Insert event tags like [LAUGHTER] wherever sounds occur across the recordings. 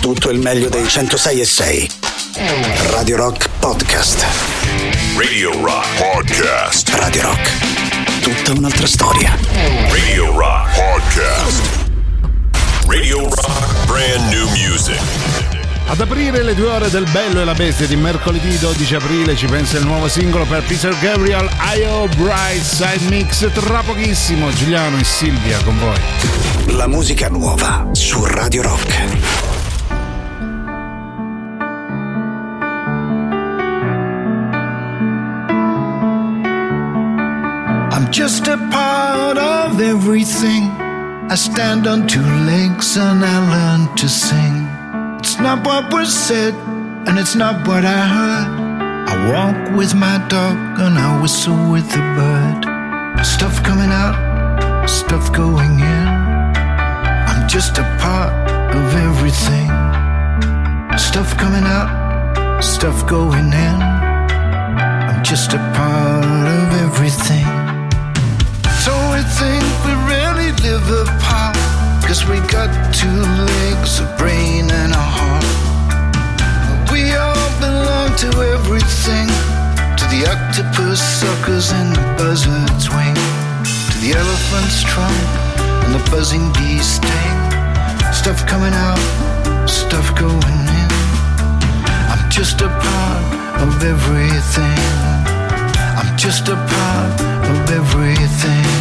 tutto il meglio dei 106 e 6. Radio Rock Podcast. Radio Rock Podcast. Radio Rock. Tutta un'altra storia. Radio Rock Podcast. Radio Rock Brand New Music. Ad aprire le due ore del Bello e la Bestia di mercoledì 12 aprile ci pensa il nuovo singolo per Peter Gabriel, I.O. Bright Side Mix. Tra pochissimo Giuliano e Silvia con voi. La musica nuova su Radio Rock. Just a part of everything. I stand on two legs and I learn to sing. It's not what was said, and it's not what I heard. I walk with my dog and I whistle with the bird. Stuff coming out, stuff going in. I'm just a part of everything. Stuff coming out, stuff going in. I'm just a part of everything. We think we really live apart. Cause we got two legs, a brain, and a heart. We all belong to everything. To the octopus suckers and the buzzard's wing. To the elephant's trunk and the buzzing bee's sting. Stuff coming out, stuff going in. I'm just a part of everything. I'm just a part of everything.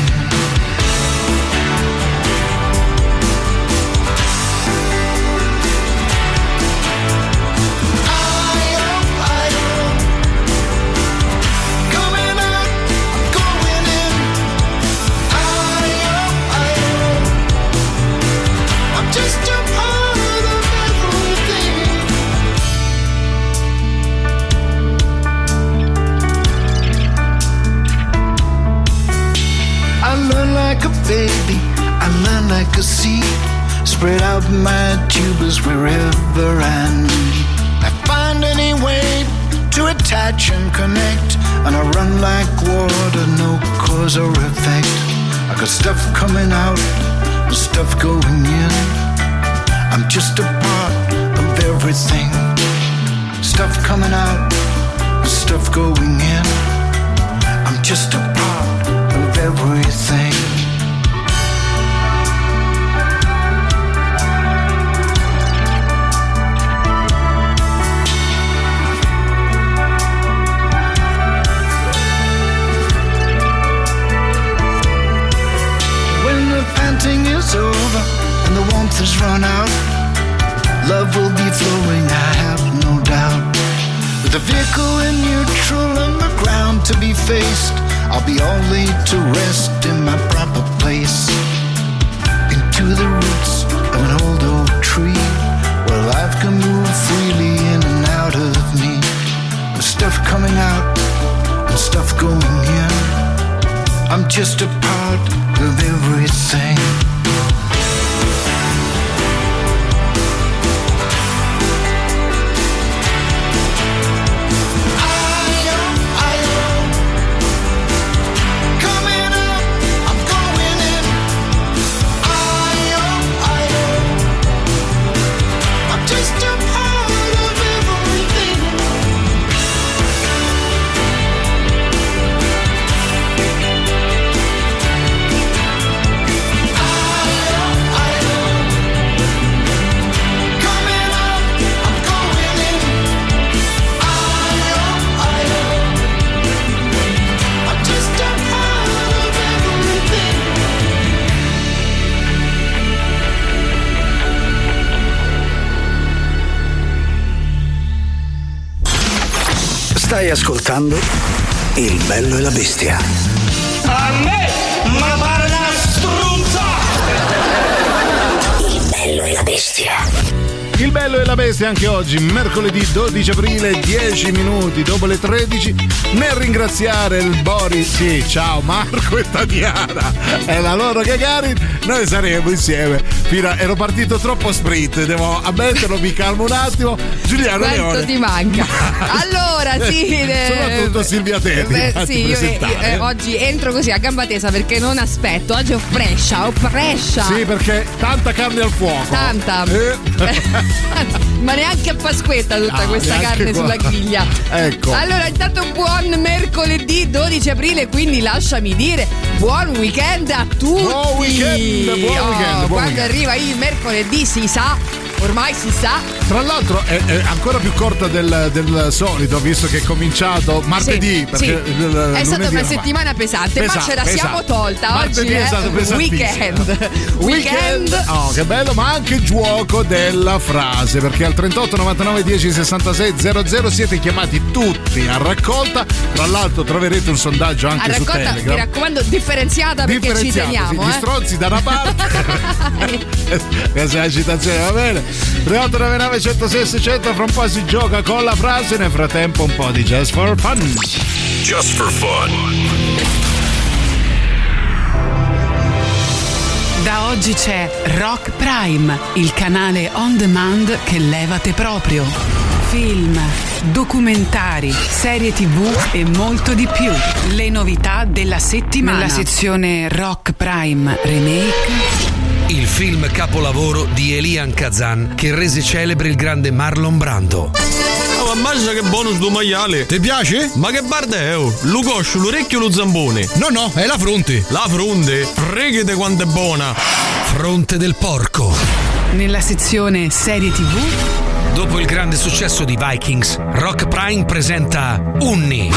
Out my tubers wherever I. I find any way to attach and connect. And I run like water, no cause or effect. I got stuff coming out and stuff going in. I'm just a part of everything. Stuff coming out, stuff going in. I'm just a part of everything. Is over and the warmth has run out. Love will be flowing, I have no doubt. With the vehicle in neutral and the ground to be faced, I'll be all laid to rest in my proper place. Into the roots of an old oak tree, where life can move freely in and out of me. With stuff coming out and stuff going in. I'm just a part of everything. Ascoltando Il bello e la bestia. Il bello e la bestia anche oggi, mercoledì 12 aprile, 10 minuti dopo le 13. Nel ringraziare il Boris, sì, ciao Marco e Tatiana e la loro Gagarin, noi saremo insieme. Fino a, ero partito troppo sprint, devo ammetterlo, mi calmo un attimo. Giuliano Quanto Leone. ti manca? [LAUGHS] Allora, sì. eh, Soprattutto Silvia Tetti. beh, fatti sì, io eh, eh, oggi entro così a gamba tesa perché non aspetto. Oggi ho frescia, ho frescia. Sì, perché tanta carne al fuoco. Tanta. Eh. [LAUGHS] Ma neanche a Pasquetta tutta Ah, questa carne qua. sulla griglia. Ecco. Allora, intanto buon mercoledì 12 aprile, quindi lasciami dire buon weekend a tutti. Buon weekend, buon Oh, weekend, buon quando weekend. arriva il mercoledì si sa, ormai si sa. Tra l'altro è, è ancora più corta del, del solito, visto che è cominciato martedì. Sì, sì. È stata una settimana pesante, ma Pesante, ce la siamo pesante. tolta Martedì oggi. è eh. stato. Weekend. Weekend. Oh, che bello, ma anche gioco della frase, perché al 38 99 10 66 00 siete chiamati tutti a raccolta. Tra l'altro troverete un sondaggio A anche su raccolta, mi Telegram. raccomando, differenziata perché ci teniamo. sì, gli eh. stronzi da una parte [LAUGHS] [LAUGHS] questa è la citazione va bene 3899 106 600 fra un po' si gioca con la frase nel frattempo un po' di Just for Fun Just for fun. Da oggi c'è Rock Prime, il canale on demand che levate proprio. Film, documentari, serie tv e molto di più. Le novità della settimana. Nella sezione Rock Prime Remake. Il film capolavoro di Elian Kazan che rese celebre il grande Marlon Brando. Oh, ammazza che buono sto maiale! Ti piace? Ma che barda è? Oh? Lo coscio, l'orecchio o lo zambone? No, no, è la fronte. La fronte? Freghete quanto è buona! Fronte del porco. Nella sezione serie tv. Dopo il grande successo di Vikings, Rock Prime presenta Unni,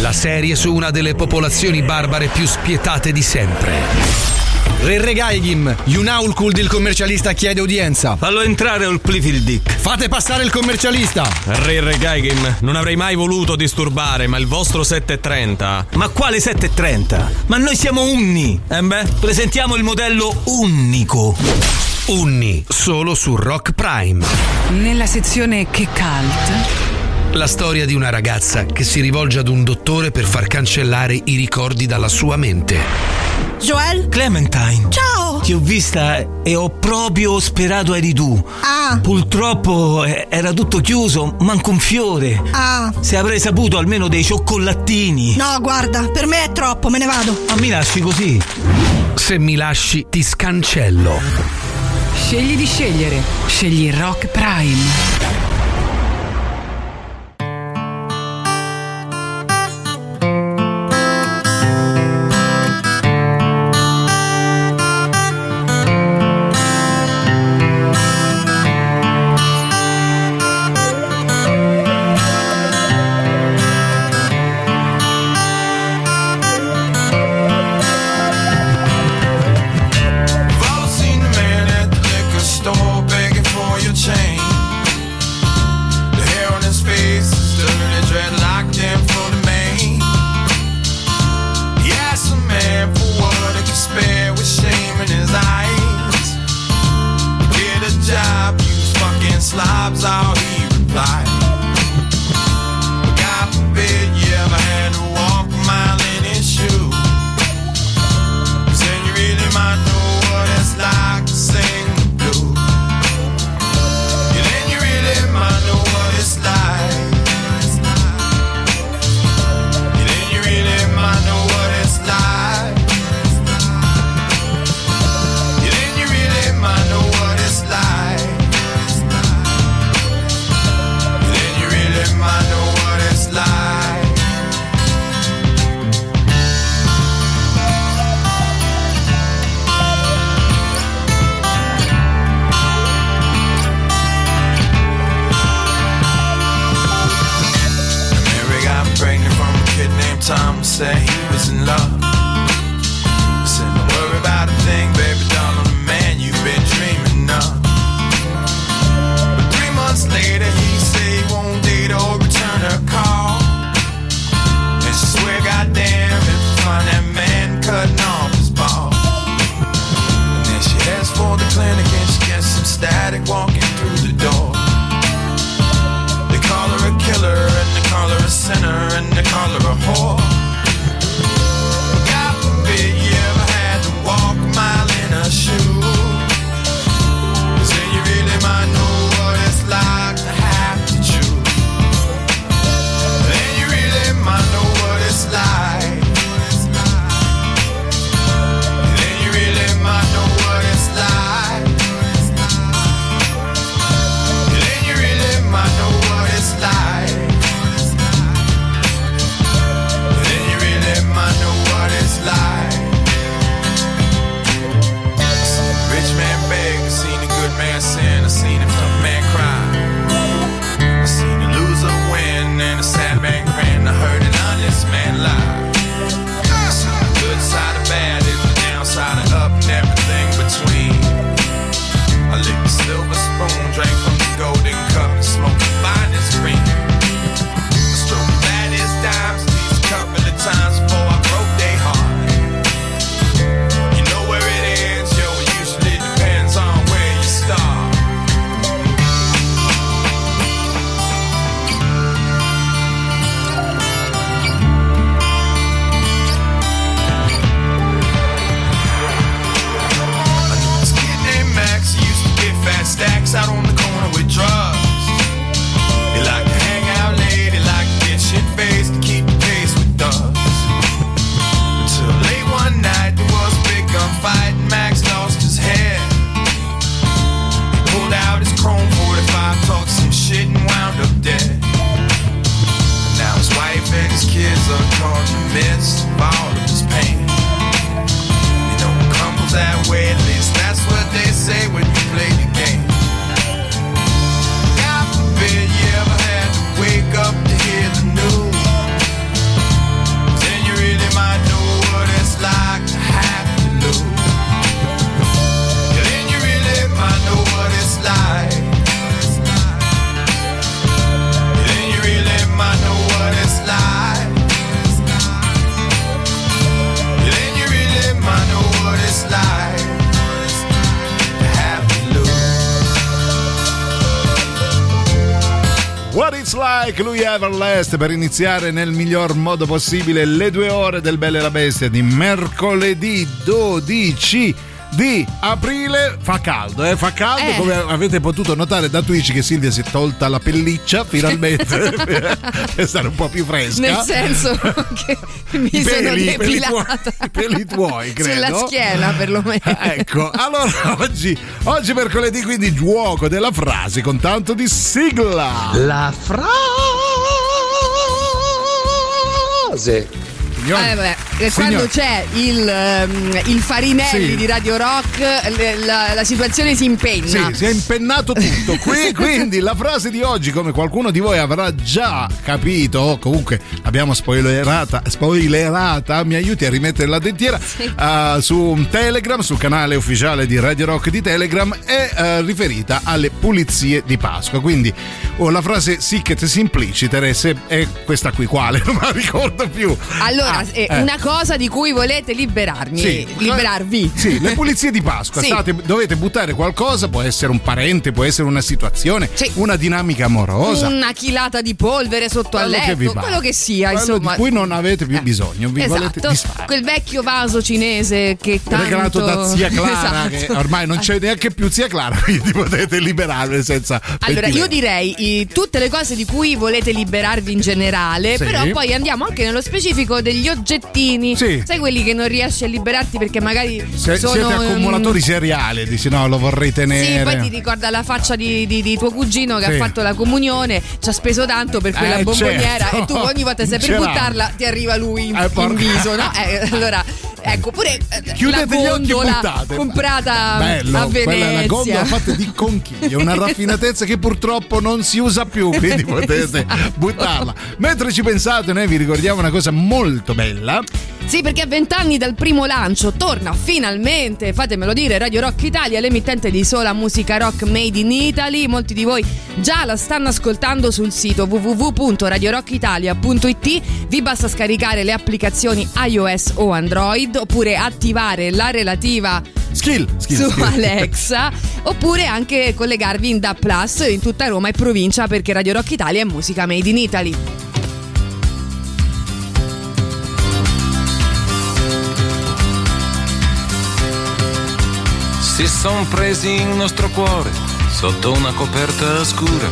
la serie su una delle popolazioni barbare più spietate di sempre. Re Regaigim, Yunaulkuld il commercialista chiede udienza. Fallo entrare il Plifield Dick! Fate passare il commercialista. Re Regaigim, non avrei mai voluto disturbare, ma il vostro 730. Ma quale 730? Ma noi siamo unni! Eh beh, Presentiamo il modello unico. Unni, solo su Rock Prime. Nella sezione Che Cult. La storia di una ragazza che si rivolge ad un dottore per far cancellare i ricordi dalla sua mente. Joel? Clementine. Ciao! Ti ho vista e ho proprio sperato eri tu. Ah, Purtroppo eh, era tutto chiuso, manco un fiore. ah. Se avrei saputo almeno dei cioccolatini. No, guarda, per me è troppo, me ne vado. Ma mi lasci così? Se mi lasci, ti scancello. Scegli di scegliere. Scegli Rock Prime. Everlast per iniziare nel miglior modo possibile le due ore del Belle e la Bestia di mercoledì 12 di aprile fa caldo, eh? fa caldo Eh. come avete potuto notare da Twitch che Silvia si è tolta la pelliccia [LAUGHS] finalmente per stare un po' più fresca. Nel senso che mi I sono peli, i peli depilata. tuoi, peli tuoi, credo. Sulla schiena perlomeno. [LAUGHS] Ecco, allora oggi, oggi mercoledì quindi gioco della frase con tanto di sigla. La frase. fazer. Signori, Eh, beh, eh, quando c'è il, ehm, il Farinelli Sì. di Radio Rock, la, la situazione si impenna. Sì, si è impennato tutto. [LAUGHS] Qui, quindi la frase di oggi, come qualcuno di voi avrà già capito, o comunque l'abbiamo spoilerata, spoilerata, mi aiuti a rimettere la dentiera eh, su Telegram, sul canale ufficiale di Radio Rock di Telegram, è eh, riferita alle pulizie di Pasqua. Quindi oh, la frase sic et simpliciter se- è questa qui, quale? [LAUGHS] Non la ricordo più. Allora, Ah, eh, eh. una cosa di cui volete liberarmi, Sì. liberarvi. Sì, le pulizie di Pasqua. [LAUGHS] Sì. State- dovete buttare qualcosa, può essere un parente, può essere una situazione, una dinamica amorosa. Una chilata di polvere sotto al Quello vi letto, quello che sia, Quello insomma. di cui non avete più bisogno, vi Esatto, quel vecchio vaso cinese che tanto Regalato da zia [LAUGHS] Clara, Esatto. che ormai non c'è neanche più zia Clara, [LAUGHS] quindi potete liberarvi senza. Allora, io direi i- tutte le cose di cui volete liberarvi in generale, Sì. però poi andiamo anche nello specifico degli oggettini. Sì. Sai quelli che non riesci a liberarti perché magari Se- sono siete accumulatori mm, seriali, dici no, lo vorrei Sì, tenere. poi ti ricorda la faccia di, di- di tuo cugino che Sì. ha fatto la comunione, ci ha speso tanto per quella Eh, bomboniera certo. e tu [LAUGHS] ogni volta sei per Ce l'ha. buttarla ti arriva lui in, Eh, in viso, no? Eh, allora, ecco, pure eh, Chiudete la gli occhi e gondola comprata Bello, a quella è la Venezia. gondola fatta di conchiglie, una raffinatezza che purtroppo non si usa più, quindi [LAUGHS] potete Esatto. buttarla. Mentre ci pensate, noi vi ricordiamo una cosa molto bella. Sì, perché a vent'anni dal primo lancio torna finalmente, fatemelo dire, Radio Rock Italia, l'emittente di sola musica rock made in Italy. Molti di voi già la stanno ascoltando sul sito www.radiorockitalia.it. Vi basta scaricare le applicazioni iOS o Android oppure attivare la relativa skill, skill, su skill. Alexa [LAUGHS] oppure anche collegarvi in DAP Plus in tutta Roma e provincia perché Radio Rock Italia è musica made in Italy. Si son presi il nostro cuore sotto una coperta scura.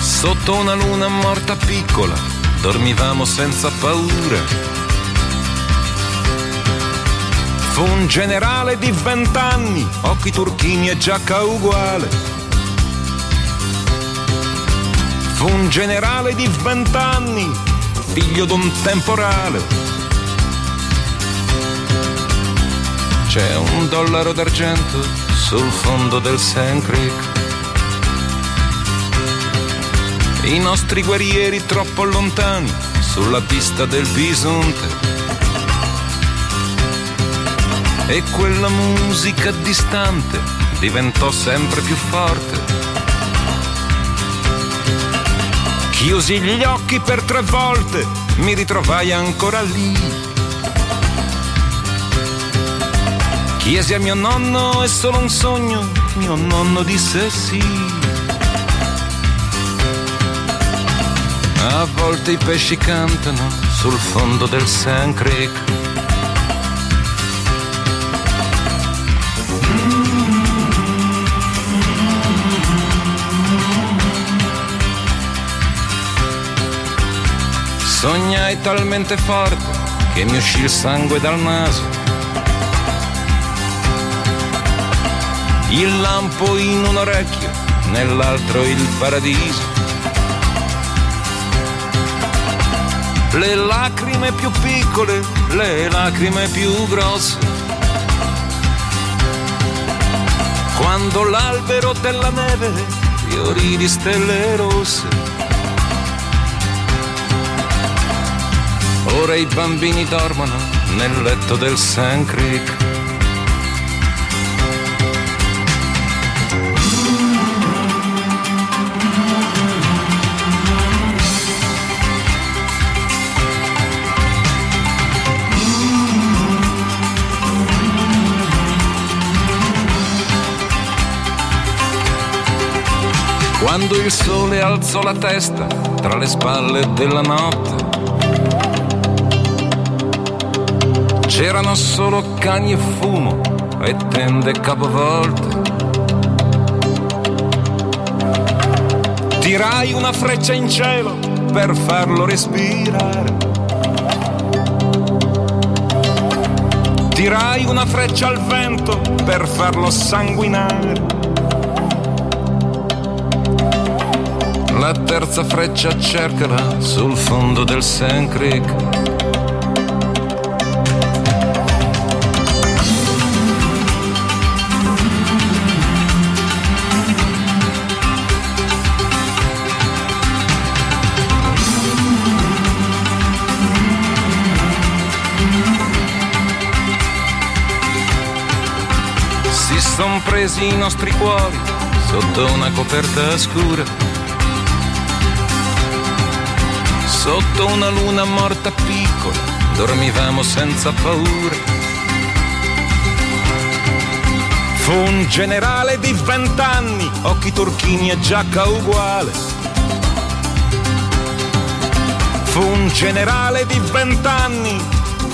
Sotto una luna morta piccola, dormivamo senza paura. Fu un generale di vent'anni, occhi turchini e giacca uguale. Fu un generale di vent'anni, figlio d'un temporale. C'è un dollaro d'argento sul fondo del Sand Creek. I nostri guerrieri troppo lontani sulla pista del bisonte. E quella musica distante diventò sempre più forte. Chiusi gli occhi per tre volte, mi ritrovai ancora lì. Chiesi a mio nonno, è solo un sogno, mio nonno disse sì. A volte i pesci cantano sul fondo del Sand Creek. Sognai talmente forte che mi uscì il sangue dal naso. Il lampo in un orecchio, nell'altro il paradiso. Le lacrime più piccole, le lacrime più grosse. Quando l'albero della neve fiorì di stelle rosse. Ora i bambini dormono nel letto del Sand Creek. Quando il sole alzò la testa tra le spalle della notte. C'erano solo cani e fumo e tende capovolte. Tirai una freccia in cielo per farlo respirare. Tirai una freccia al vento per farlo sanguinare. La terza freccia cercala sul fondo del Sand Creek. Presi i nostri cuori sotto una coperta scura. Sotto una luna morta piccola, dormivamo senza paura. Fu un generale di vent'anni, occhi turchini e giacca uguale. Fu un generale di vent'anni,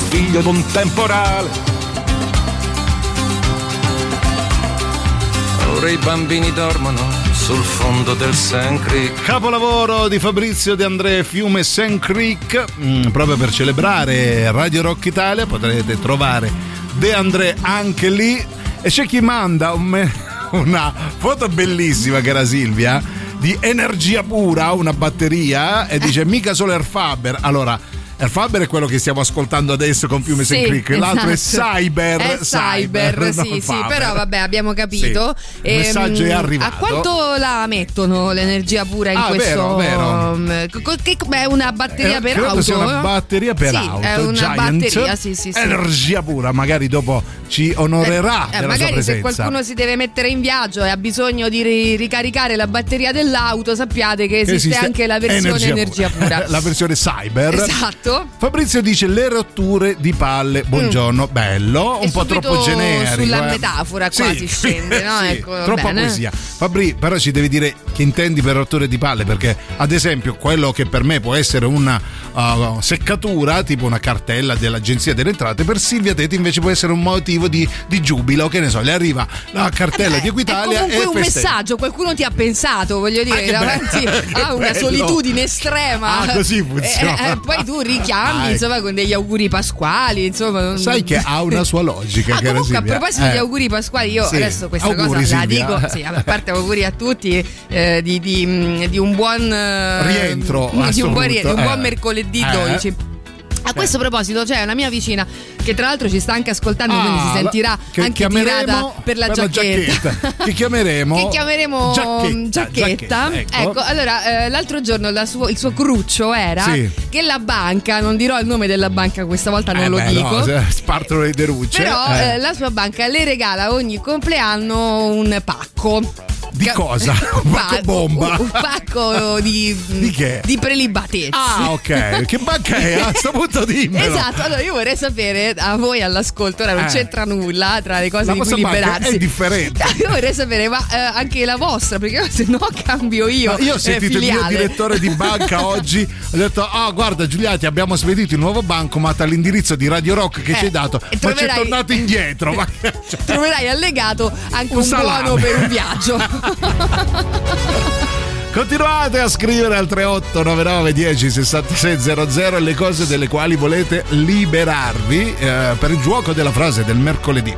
figlio d'un temporale. Ora i bambini dormono sul fondo del Sand Creek. Capolavoro di Fabrizio De André Fiume Sand Creek, mm, proprio per celebrare Radio Rock Italia potrete trovare De André anche lì e c'è chi manda un me- [LAUGHS] una foto bellissima che era Silvia di energia pura, una batteria e dice mica solo Airfaber. Allora Airfaber è quello che stiamo ascoltando adesso con Fiume Sì, Creek, l'altro esatto. è Cyber. È cyber, non sì, sì, Faber. però vabbè, abbiamo capito. Sì. Il messaggio è Ehm, arrivato. A quanto la mettono l'energia pura in Ah, questo? vero, vero. co- Che è una batteria Eh, per credo auto? sia una batteria per Sì, auto. È una Giant. batteria, sì, sì, sì. Energia pura, magari dopo ci onorerà Eh, sua magari se qualcuno si deve mettere in viaggio e ha bisogno di ri- ricaricare la batteria dell'auto, sappiate che esiste, Esiste anche la versione energia, pura. [LAUGHS] la versione cyber. Esatto. Fabrizio dice le rotture di palle. Buongiorno, bello, un E po' troppo generico. sulla eh. metafora Sì. quasi scende, no? Sì, Ecco, troppa bene. poesia. Fabri, però ci devi dire che intendi per rotture di palle, perché ad esempio quello che per me può essere una uh, seccatura, tipo una cartella dell'Agenzia delle Entrate, per Silvia Teti invece può essere un motivo di, di giubilo, che ne so, le arriva la cartella di È Equitalia comunque e un festeggia. messaggio, qualcuno ti ha pensato, voglio dire, Ah, davanti [LAUGHS] a una bello. solitudine estrema. Ah, così funziona. Eh, eh, poi tu richiami, Ah, insomma, con degli auguri pasquali, insomma. Sai che ha una sua logica, Ah, comunque, a proposito Eh. di auguri pasquali, io Sì. adesso questa Auguri, cosa la dico, sì, a parte auguri a tutti eh, di, di, di un buon eh, Rientro di un buon, assoluto, rie- di un buon eh. mercoledì Eh. 12. A questo proposito c'è una mia vicina che tra l'altro ci sta anche ascoltando, quindi si Ah, sentirà la- che anche tirata per la giacchetta. giacchetta. Che [LAUGHS] chiameremo Che chiameremo giacchetta, giacchetta. giacchetta, Ecco. ecco. allora eh, l'altro giorno la suo- il suo cruccio era Sì. che la banca, non dirò il nome della banca questa volta, non Eh lo beh, dico. no, spartono le derucce. Però eh. eh, la sua banca le regala ogni compleanno un pacco. Di cosa? [LAUGHS] un pacco bomba? Un, un pacco di, [LAUGHS] Di che? di prelibatezze. Ah, ok. Che banca è? A sto punto dimmelo. Esatto, allora io vorrei sapere a voi all'ascolto, ora non Eh. c'entra nulla tra le cose La di cui liberarsi. è differente. [LAUGHS] Io vorrei sapere, ma eh, anche la vostra, perché se no cambio io. No, io ho eh, sentito il mio direttore di banca oggi. Ho detto: Ah, guarda, Giuliati, abbiamo spedito il nuovo bancomat all'indirizzo di Radio Rock che Eh, ci hai dato. e Ma ci è troverai- tornato indietro. Ma Troverai allegato anche Un un, buono per un viaggio. [LAUGHS] Continuate a scrivere al 3899 10 66 00 le cose delle quali volete liberarvi eh, per il gioco della frase del mercoledì.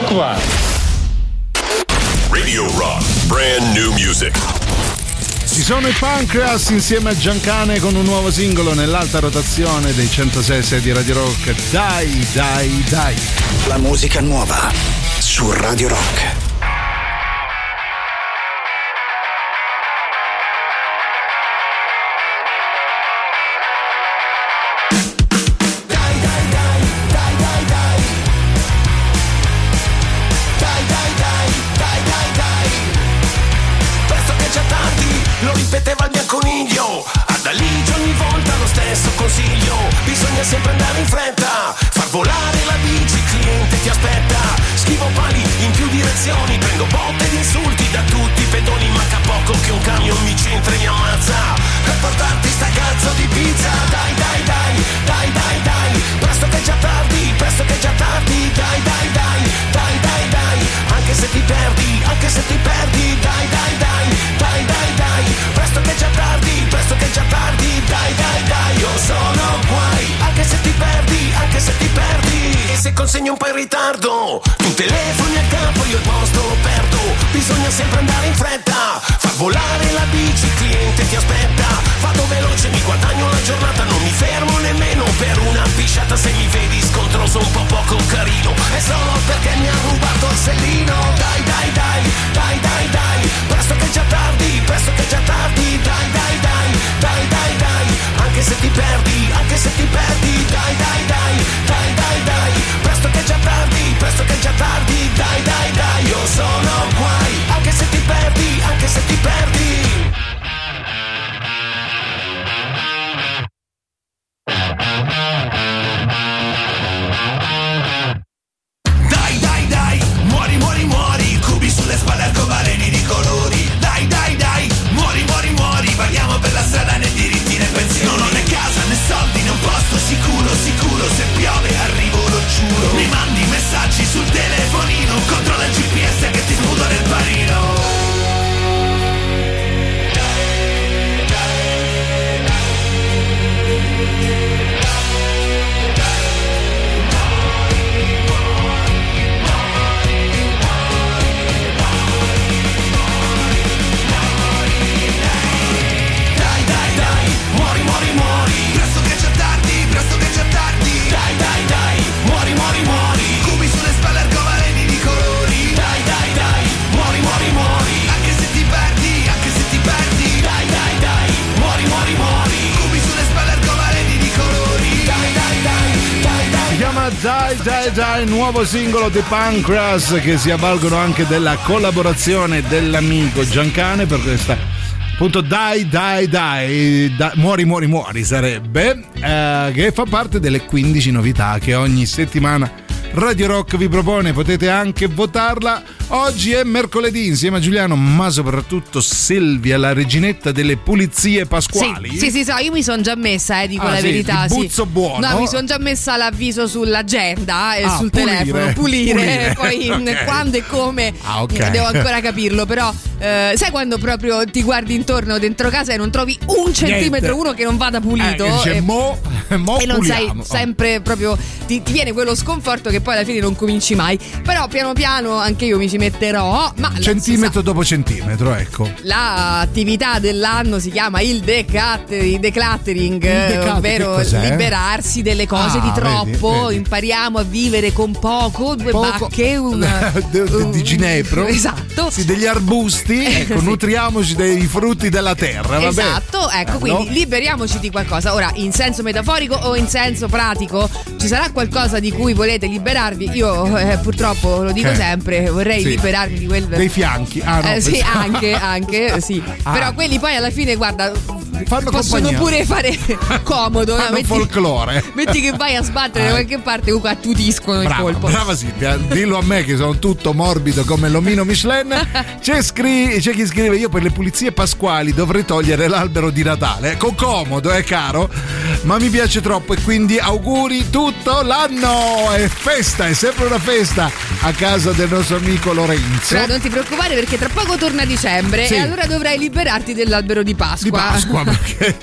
Preoccupare. Radio Rock, brand new music. Ci sono i Pancreas insieme a Giancane con un nuovo singolo nell'alta rotazione dei 106 di Radio Rock. Dai, dai, dai. La musica nuova su Radio Rock. Nuovo singolo di Pancras che si avvalgono anche della collaborazione dell'amico Giancane per questa appunto Dai Dai Dai, da- muori muori muori sarebbe, eh, che fa parte delle 15 novità che ogni settimana Radio Rock vi propone, potete anche votarla. Oggi è mercoledì insieme a Giuliano, ma soprattutto Silvia, la reginetta delle pulizie pasquali. Sì, sì, sì, so, io mi sono già messa, eh, dico Ah, la sì, verità. il sì. buzzo buono. No, mi sono già messa l'avviso sull'agenda e Ah, sul pulire, telefono. [LAUGHS] Pulire, pulire, [LAUGHS] poi in- ok. quando e come Ah, ok. devo ancora [LAUGHS] capirlo. Però, eh, sai quando proprio ti guardi intorno dentro casa e non trovi un centimetro uno che non vada pulito? Eh, e, mo, mo e non sai puliamo. Sempre proprio ti, ti viene quello sconforto che poi alla fine non cominci mai. Però piano piano anche io mi ci metterò. Ma centimetro dopo centimetro, ecco. L'attività dell'anno si chiama il decluttering, decluttering, ovvero che liberarsi delle cose Ah, di troppo. vedi, vedi. Impariamo a vivere con poco, due Poco. bacche, una, [LAUGHS] di, ginepro. [LAUGHS] Esatto. Sì, degli arbusti. [LAUGHS] Ecco, Sì. nutriamoci dei frutti della terra. Vabbè. Esatto, ecco, Bello. quindi liberiamoci di qualcosa. Ora, in senso metaforico o in senso pratico, ci sarà qualcosa di cui volete liberarvi? Io eh, purtroppo lo dico Eh. sempre, vorrei Sì. liberarmi di quel Dei fianchi. Ah, no, Eh, sì, anche, anche, sì. [LAUGHS] Ah. Però quelli poi alla fine, guarda, fanno possono compagnia. pure fare [LAUGHS] comodo. no? Fanno Metti, folklore. [LAUGHS] metti che vai a sbattere da qualche parte, comunque attutiscono il Brava, colpo. brava Silvia, dillo a me che sono tutto morbido come l'omino Michelin. [LAUGHS] C'è, scri- c'è chi scrive: Io per le pulizie pasquali dovrei togliere l'albero di Natale. Ecco, comodo, è caro, ma mi piace troppo e quindi auguri tutto l'anno! È festa, è sempre una festa a casa del nostro amico Lorenzo. Però non ti preoccupare perché tra poco torna dicembre Sì. e allora dovrai liberarti dell'albero di Pasqua. Di Pasqua,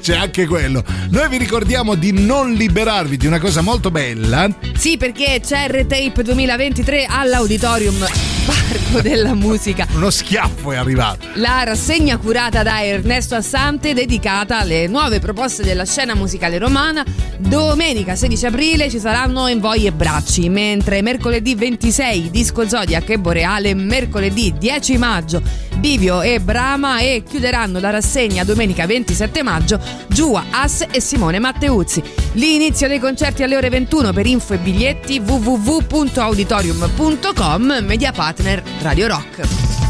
c'è anche quello. Noi vi ricordiamo di non liberarvi di una cosa molto bella. Sì, perché c'è R-Tape 2023 all'Auditorium Parco della Musica. Uno schiaffo è arrivato. La rassegna curata da Ernesto Assante dedicata alle nuove proposte della scena musicale romana. Domenica 16 aprile ci saranno Envoi e Bracci, mentre mercoledì 26 Disco Zodiac e Boreale, mercoledì 10 maggio Bivio e Brama e chiuderanno la rassegna domenica 27 maggio Giua, As e Simone Matteuzzi. L'inizio dei concerti alle ore 21 per info e biglietti www.auditorium.com media partner Radio Rock.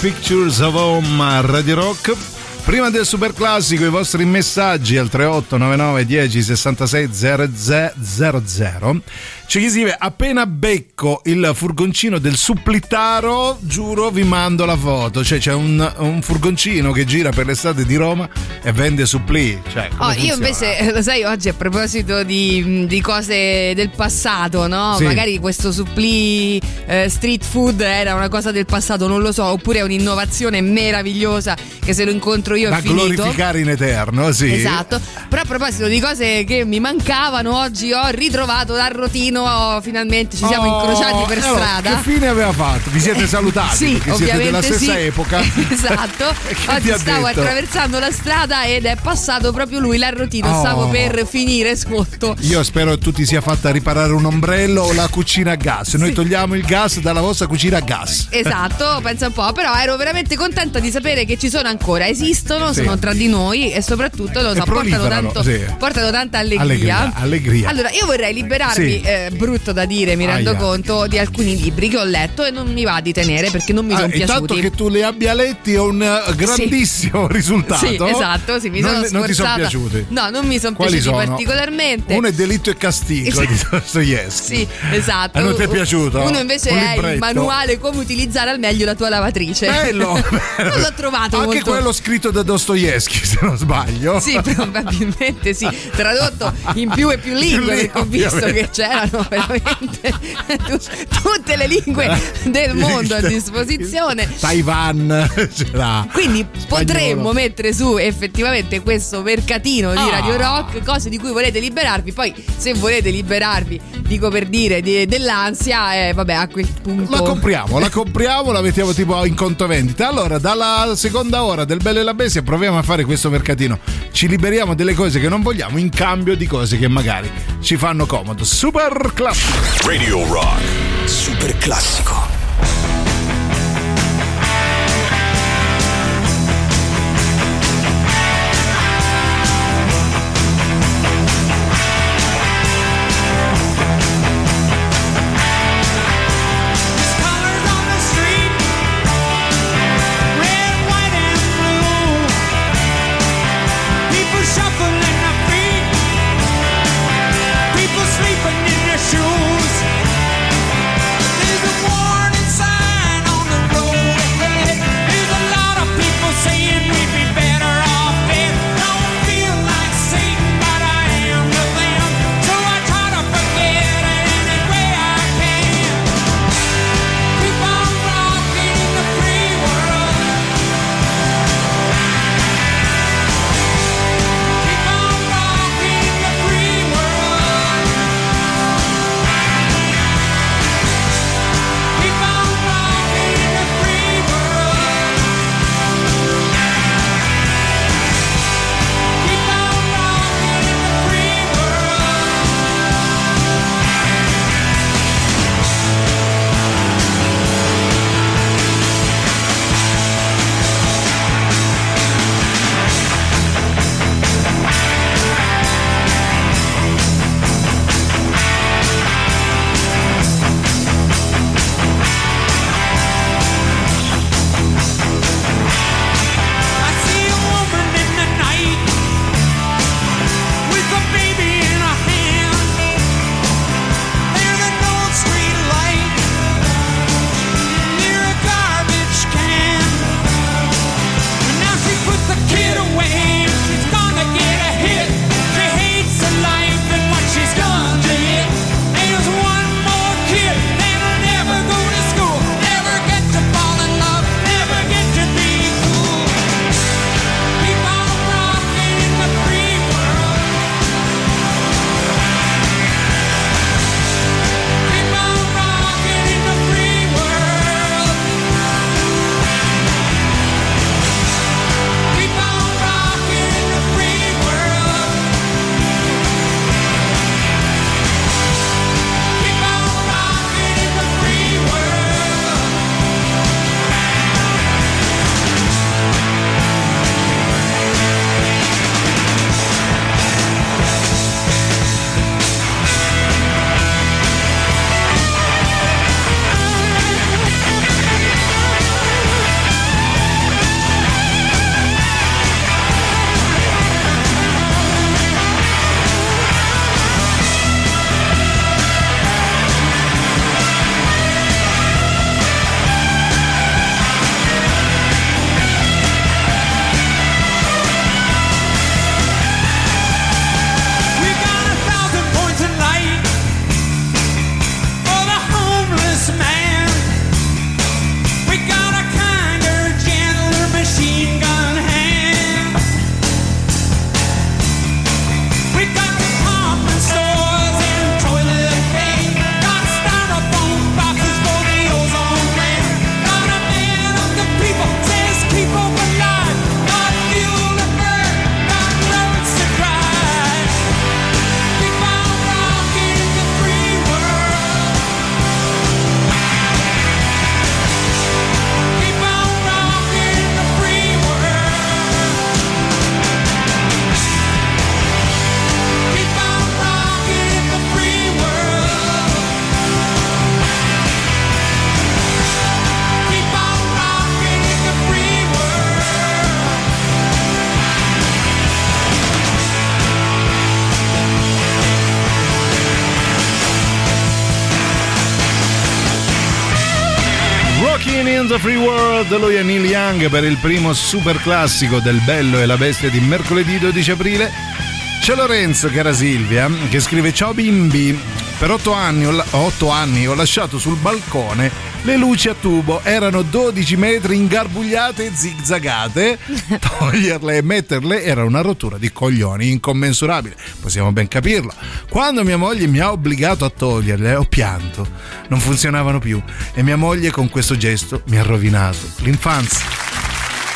Pictures of Home Radio Rock. Prima del super classico, i vostri messaggi al 3899 10 66 000. C'è chi scrive: Appena becco il furgoncino del supplitaro, giuro, vi mando la foto. Cioè, c'è un, un furgoncino che gira per le strade di Roma e vende supplì. Cioè, Oh, io invece, lo sai, oggi a proposito di, di cose del passato, no? Sì. Magari questo suppli eh, street food era una cosa del passato, non lo so, oppure è un'innovazione meravigliosa che se lo incontro io da è finito. glorificare in eterno, sì. Esatto, però a proposito di cose che mi mancavano, oggi ho ritrovato l'Arrotino, oh, finalmente ci siamo Oh, incrociati per allora, strada. Che fine aveva fatto? Vi siete [LAUGHS] salutati? Sì, perché siete della stessa sì. epoca. [LAUGHS] esatto. [LAUGHS] Oggi stavo detto? attraversando la strada ed è passato proprio lui, l'Arrotino. Oh. Stavo per finire sotto. Io spero che tu ti sia fatta riparare un ombrello o la cucina a gas. Noi togliamo il gas dalla vostra cucina a gas. Esatto, [LAUGHS] pensa un po', però ero veramente contenta di sapere che ci sono ancora, esistono, Sì. sono tra di noi e soprattutto lo so, portano, tanto, sì. portano tanta allegria. Allegria, allegria. Allora, io vorrei liberarmi, Sì. eh, brutto da dire, mi rendo Aia. conto, di alcuni libri che ho letto e non mi va di tenere perché non mi Ah, sono intanto piaciuti. che tu li abbia letti è un eh, grandissimo risultato. Sì, esatto, sì, mi non, sono non ti sono piaciuti. No, non mi Quali piaciuti sono? particolarmente. Uno è delitto e castigo di Dostoevsky. Sì, esatto. E non ti è piaciuto? Uno invece Un è il manuale come utilizzare al meglio la tua lavatrice. Bello! [LAUGHS] non l'ho trovato Anche molto. quello scritto da Dostoevsky, [LAUGHS] se non sbaglio. Sì, probabilmente sì, tradotto in più e più lingue perché ho visto che c'erano veramente tu- tutte le lingue del [LAUGHS] mondo a disposizione. Taiwan ce l'ha. Quindi potremmo mettere su effettivamente questo mercatino di Ah. Radio Rock, cose di cui volete liberarvi. Poi, se volete liberarvi, dico per dire, di- dell'ansia, eh, vabbè, a quel punto. La compriamo, la compriamo, la mettiamo tipo in conto vendita. Allora, dalla seconda ora del Bello e la Bestia proviamo a fare questo mercatino. Ci liberiamo delle cose che non vogliamo in cambio di cose che magari ci fanno comodo. Super classico. Radio Rock. Super classico. Free World, lui è Neil Young per il primo super classico del Bello e la Bestia di mercoledì 12 aprile. C'è Lorenzo, cara Silvia, che scrive Ciao bimbi, per otto anni, otto anni ho lasciato sul balcone le luci a tubo, erano 12 metri ingarbugliate e zigzagate. [LAUGHS] Toglierle e metterle era una rottura di coglioni incommensurabile, possiamo ben capirlo. Quando mia moglie mi ha obbligato a toglierle, ho pianto, non funzionavano più e mia moglie con questo gesto mi ha rovinato l'infanzia.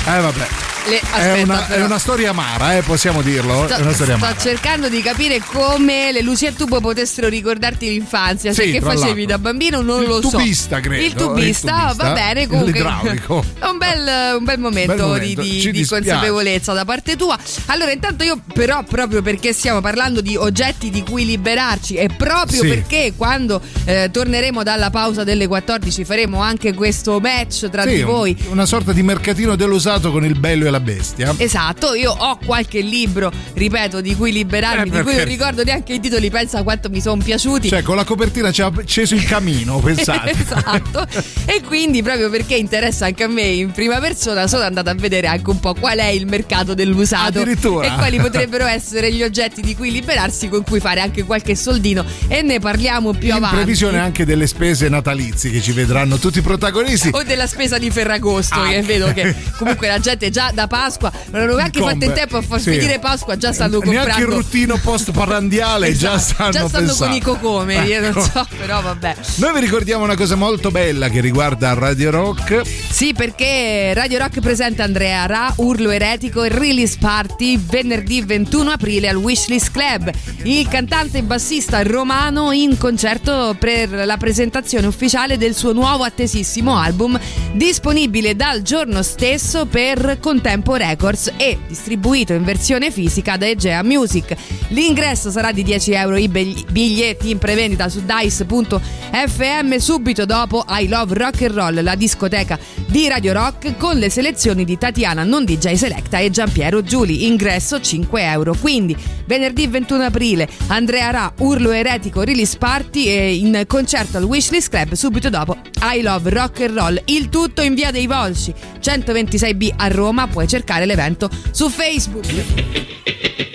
Eh vabbè. Le- è, aspetta, una, è una storia amara, eh, possiamo dirlo. Sto, è sto cercando di capire come le luci a tubo potessero ricordarti l'infanzia. Se Sì, che facevi l'altro. da bambino non Il lo so. tubista, credo. Il tubista, Il tubista. va bene. Comunque L'idraulico. è un bel, un bel momento, Bel momento. di, di- consapevolezza da parte tua. Allora, intanto io, però, proprio perché stiamo parlando di oggetti di cui liberarci e proprio Sì. perché quando eh, torneremo dalla pausa delle 14 faremo anche questo match tra Sì, di un- voi. Una sorta di mercatino dell'usato con il bello e la bestia. Esatto, io ho qualche libro, ripeto, di cui liberarmi, Eh, di cui non ricordo neanche i titoli, pensa quanto mi sono piaciuti. Cioè, con la copertina ci ha acceso il camino, [LAUGHS] pensate. esatto. E quindi, proprio perché interessa anche a me in prima persona, sono andata a vedere anche un po' qual è il mercato dell'usato Addirittura. e quali potrebbero essere gli oggetti di cui liberarsi, con cui fare anche qualche soldino. E ne parliamo più In avanti. previsione anche delle spese natalizie che ci vedranno tutti i protagonisti. O della spesa di Ferragosto, Ah. che vedo che [LAUGHS] comunque la gente già da Pasqua non hanno neanche fatto in tempo a far Sì. finire Pasqua, già stanno comprando. Neanche il ruttino post parandiale già stanno Esatto. Già stanno con pensando. i cocomeri, io non Ecco. so, però vabbè. Noi vi ricordiamo una cosa molto bella che riguarda Radio Rock. Sì, perché Radio Rock presenta Andrea Ra, Urlo Eretico e Release Party venerdì 21 aprile al Wishlist Club. Il cantante e bassista romano in concerto per la presentazione ufficiale del suo nuovo attesissimo album, disponibile dal giorno stesso per Contempo Records e distribuito in versione fisica da Egea Music. L'ingresso sarà di 10 euro i biglietti in prevendita su dice.fm subito dopo I Love Rock and Roll, la discoteca di Radio Rock con le selezioni di Tatiana Non DJ Selecta e Giampiero Giuli. Ingresso 5 euro. Quindi venerdì 21 aprile Andrea Ra, Urlo Eretico, Release Party e in concerto al Wishlist Club subito dopo I Love Rock and Roll. Il tutto in via dei Volsci 126B a Roma. Puoi cercare l'evento su Facebook.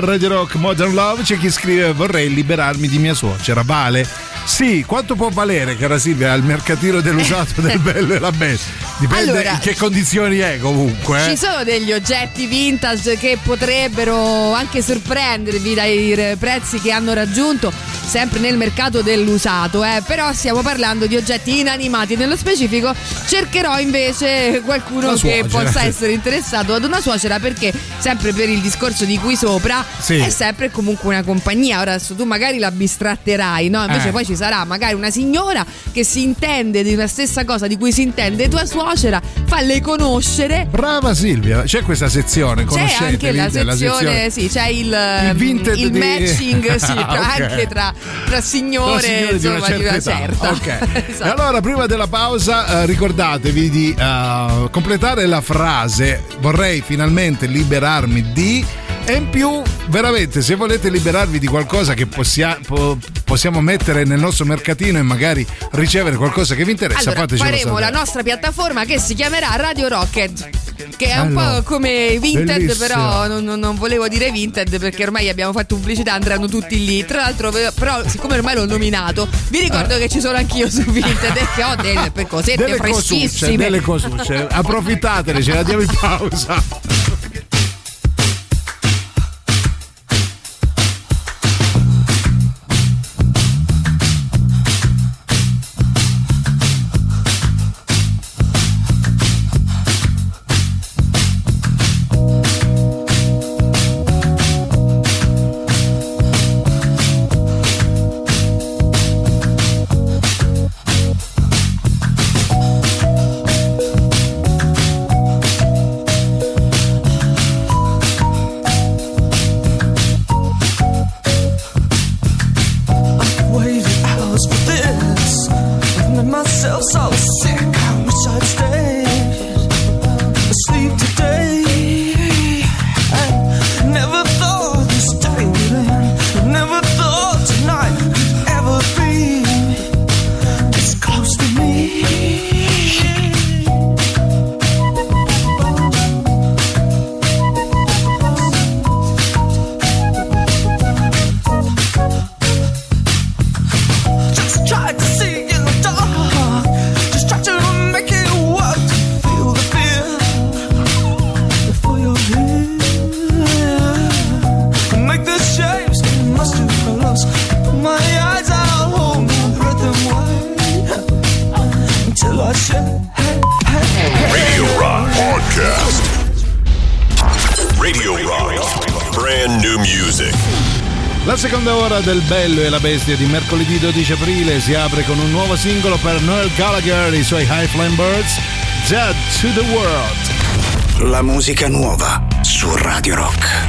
Radio Rock Modern Love c'è chi scrive vorrei liberarmi di mia suocera, vale? Sì, quanto può valere, cara Silvia, al mercatino dell'usato del [LAUGHS] bello e la bestia? Dipende Allora- in che condizioni è comunque. eh. Ci sono degli oggetti vintage che potrebbero anche sorprendervi dai re- prezzi che hanno raggiunto sempre nel mercato dell'usato, eh. però stiamo parlando di oggetti inanimati. Nello specifico cercherò invece qualcuno che possa essere interessato ad una suocera perché sempre per il discorso di qui sopra Sì. è sempre comunque una compagnia. Ora adesso tu magari la bistratterai, no? Invece Eh. poi ci sarà magari una signora che si intende di una stessa cosa di cui si intende tua suocera, falle conoscere Brava Silvia, c'è questa sezione, c'è conoscete anche la Silvia, sezione, sì, c'è il, Il il di- matching, [LAUGHS] sì, Ah, tra- ok. anche tra, tra signore, Signore di una insomma, di una certa età. certa. Ok. [LAUGHS] Esatto. E allora, prima della pausa, eh, ricordatevi di eh, completare la frase vorrei finalmente liberarmi di. E in più, veramente, se volete liberarvi di qualcosa che possia- po- possiamo mettere nel nostro mercatino e magari ricevere qualcosa che vi interessa, Allora, faremo sapere. la nostra piattaforma che si chiamerà Radio Rocket. Che è un Allora, po' come Vinted, bellissimo. però non, non- volevo dire Vinted perché ormai abbiamo fatto pubblicità, andranno tutti lì. Tra l'altro, però, siccome ormai l'ho nominato, vi ricordo che ci sono anch'io su Vinted e che ho delle [LAUGHS] cosette Ah. delle cosucce, freschissime. delle cosucce. Approfittatene, ce la diamo in pausa. Bello e la Bestia di mercoledì 12 aprile si apre con un nuovo singolo per Noel Gallagher e i suoi High Flame Birds, Dead to the World. La musica nuova su Radio Rock.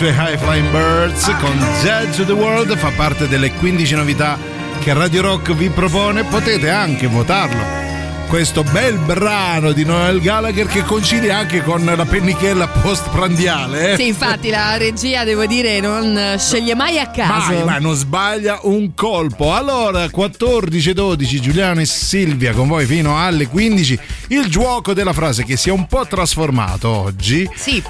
Suoi High Flying Birds con to the World fa parte delle 15 novità che Radio Rock vi propone. Potete anche votarlo. Questo bel brano di Noel Gallagher che coincide anche con la pennichella post-prandiale. Eh? Sì, infatti la regia, devo dire, non sceglie mai a caso. Mai, ma non sbaglia un colpo. Allora, 14 e 12, Giuliano e Silvia con voi fino alle 15. Il gioco della frase che si è un po' trasformato oggi. Sì,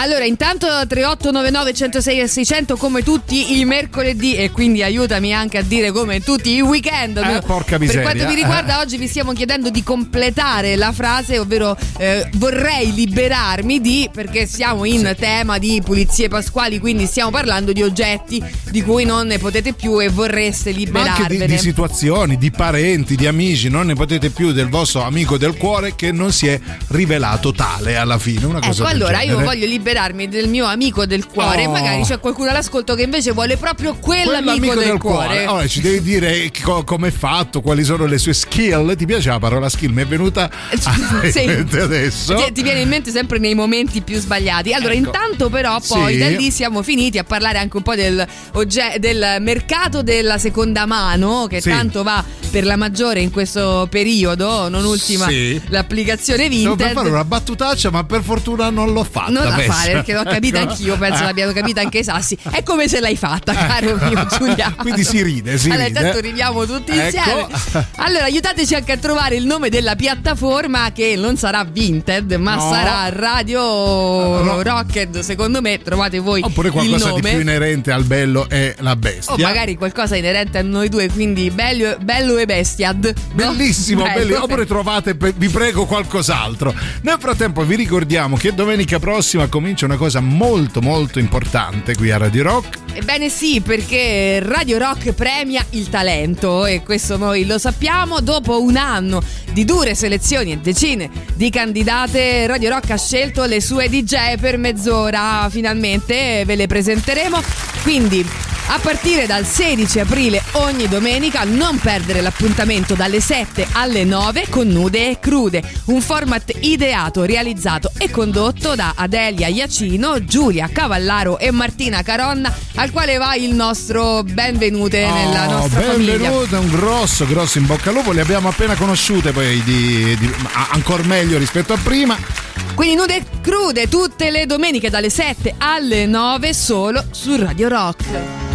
allora intanto 3899 106 e 600 come tutti i mercoledì e quindi aiutami anche a dire come tutti i weekend. Eh, porca miseria. Per quanto mi riguarda oggi vi stiamo chiedendo di completare la frase, ovvero eh, vorrei liberarmi di, perché siamo in tema di pulizie pasquali, quindi stiamo parlando di oggetti di cui non ne potete più e vorreste Ma liberarvene. di, di situazioni, di parenti, di amici, non ne potete più del vostro amico del cuore che non si è rivelato tale alla fine. Una cosa Ecco, del allora io genere. voglio liberarmi del mio amico del cuore. Oh. Magari c'è qualcuno all'ascolto che invece vuole proprio quell'amico, Quell'amico del, cuore. Allora, ci devi dire co- come è fatto, quali sono le sue skill. Ti piace la parola skill? Mi è venuta [LAUGHS] Sì. [LAUGHS] mente adesso. Ti, ti viene in mente sempre nei momenti più sbagliati. Allora, intanto, però, poi Sì. da lì siamo finiti a parlare anche un po' del, ogge- del mercato della seconda mano, che Sì. tanto va per la maggiore in questo periodo, non ultima Sì. l'applicazione Stavo per Vinted. fare una battutaccia, ma per fortuna non l'ho fatta. Non la penso. fare perché l'ho capita Ecco. anch'io, penso Eh. l'abbiano capita anche i sassi. È come se l'hai fatta, caro mio Giuliano. [LAUGHS] Quindi si ride, si allora, ride. intanto ridiamo tutti Ecco. insieme. Allora, aiutateci anche a trovare il nome della piattaforma che non sarà Vinted, ma No. sarà Radio Rocket. Secondo me trovate voi Oppure il qualcosa di più inerente al bello e la bestia. o magari qualcosa inerente a noi due, quindi bello, bello e bestiad. no? Bellissimo, Bello. bellissimo. Oppure trovate, vi prego, qualcos'altro. Nel frattempo vi ricordiamo che domenica prossima comincia una cosa molto molto importante qui a Radio Rock. Ebbene sì, perché Radio Rock premia il talento e questo noi lo sappiamo. Dopo un anno di dure selezioni e decine di candidate, Radio Rock ha scelto le sue DJ per mezz'ora. Finalmente ve le presenteremo. Quindi a partire dal 16 aprile ogni domenica non perdere l'appuntamento dalle 7 alle 9 con Nude e Crude, un format ideato, realizzato e condotto da Adelia Iacino, Giulia Cavallaro e Martina Caronna, al quale va il nostro benvenute nella Oh, nostra famiglia. benvenuto, un grosso, grosso in bocca al lupo. Le abbiamo appena conosciute, poi di, di- ancora meglio rispetto a prima. Quindi Nude e Crude tutte le domeniche dalle 7 alle 9 solo su Radio Rock.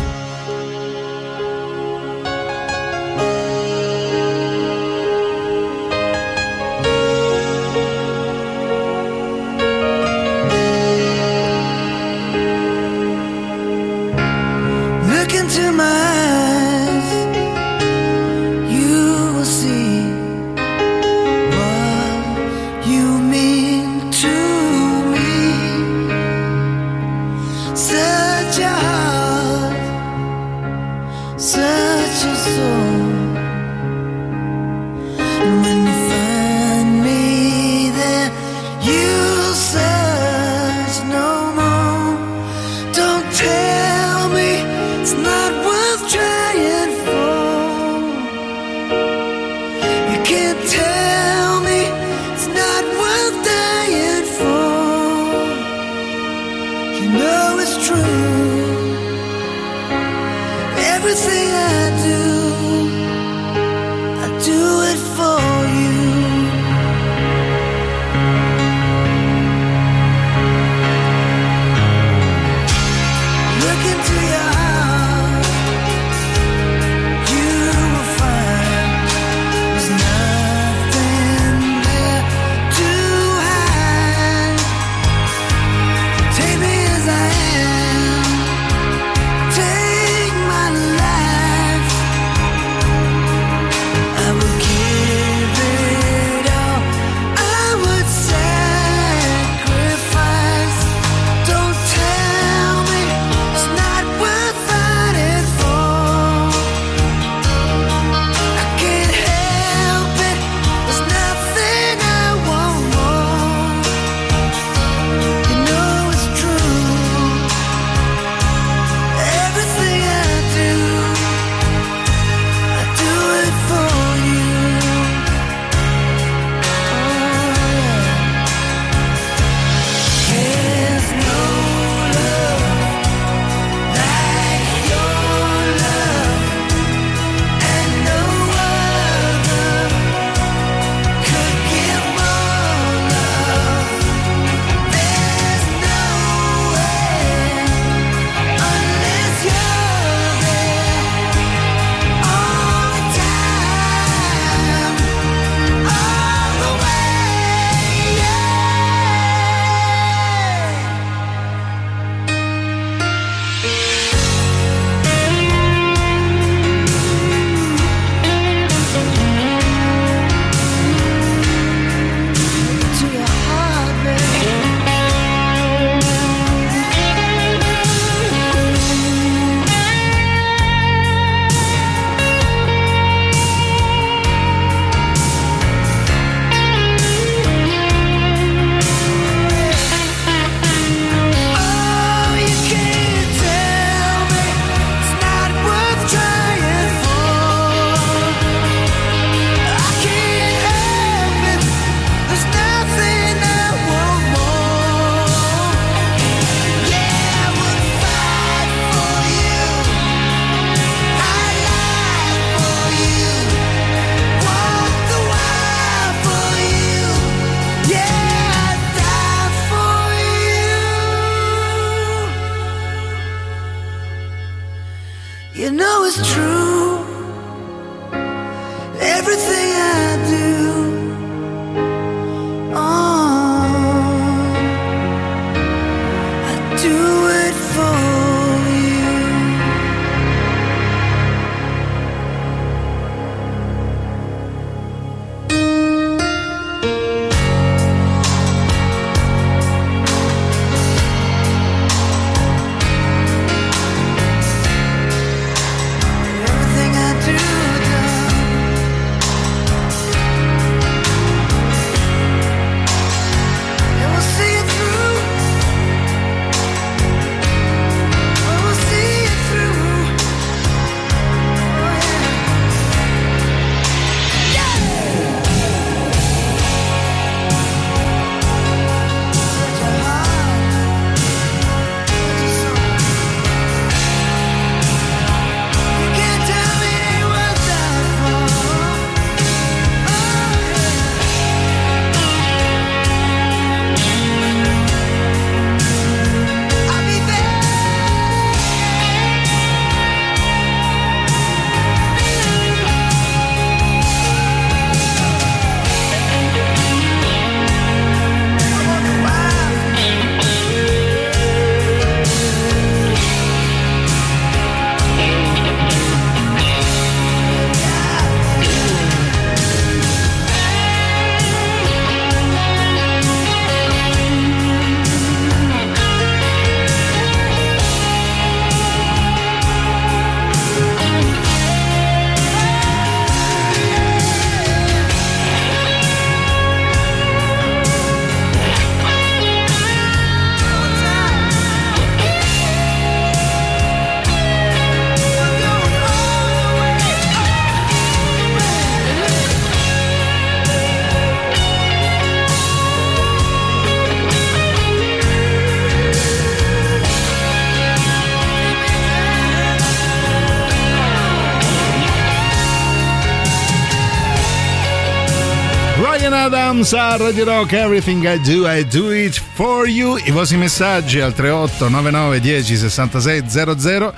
Adams a Radio Rock Everything I Do I Do It For You i vostri messaggi al 38 99 10 66 00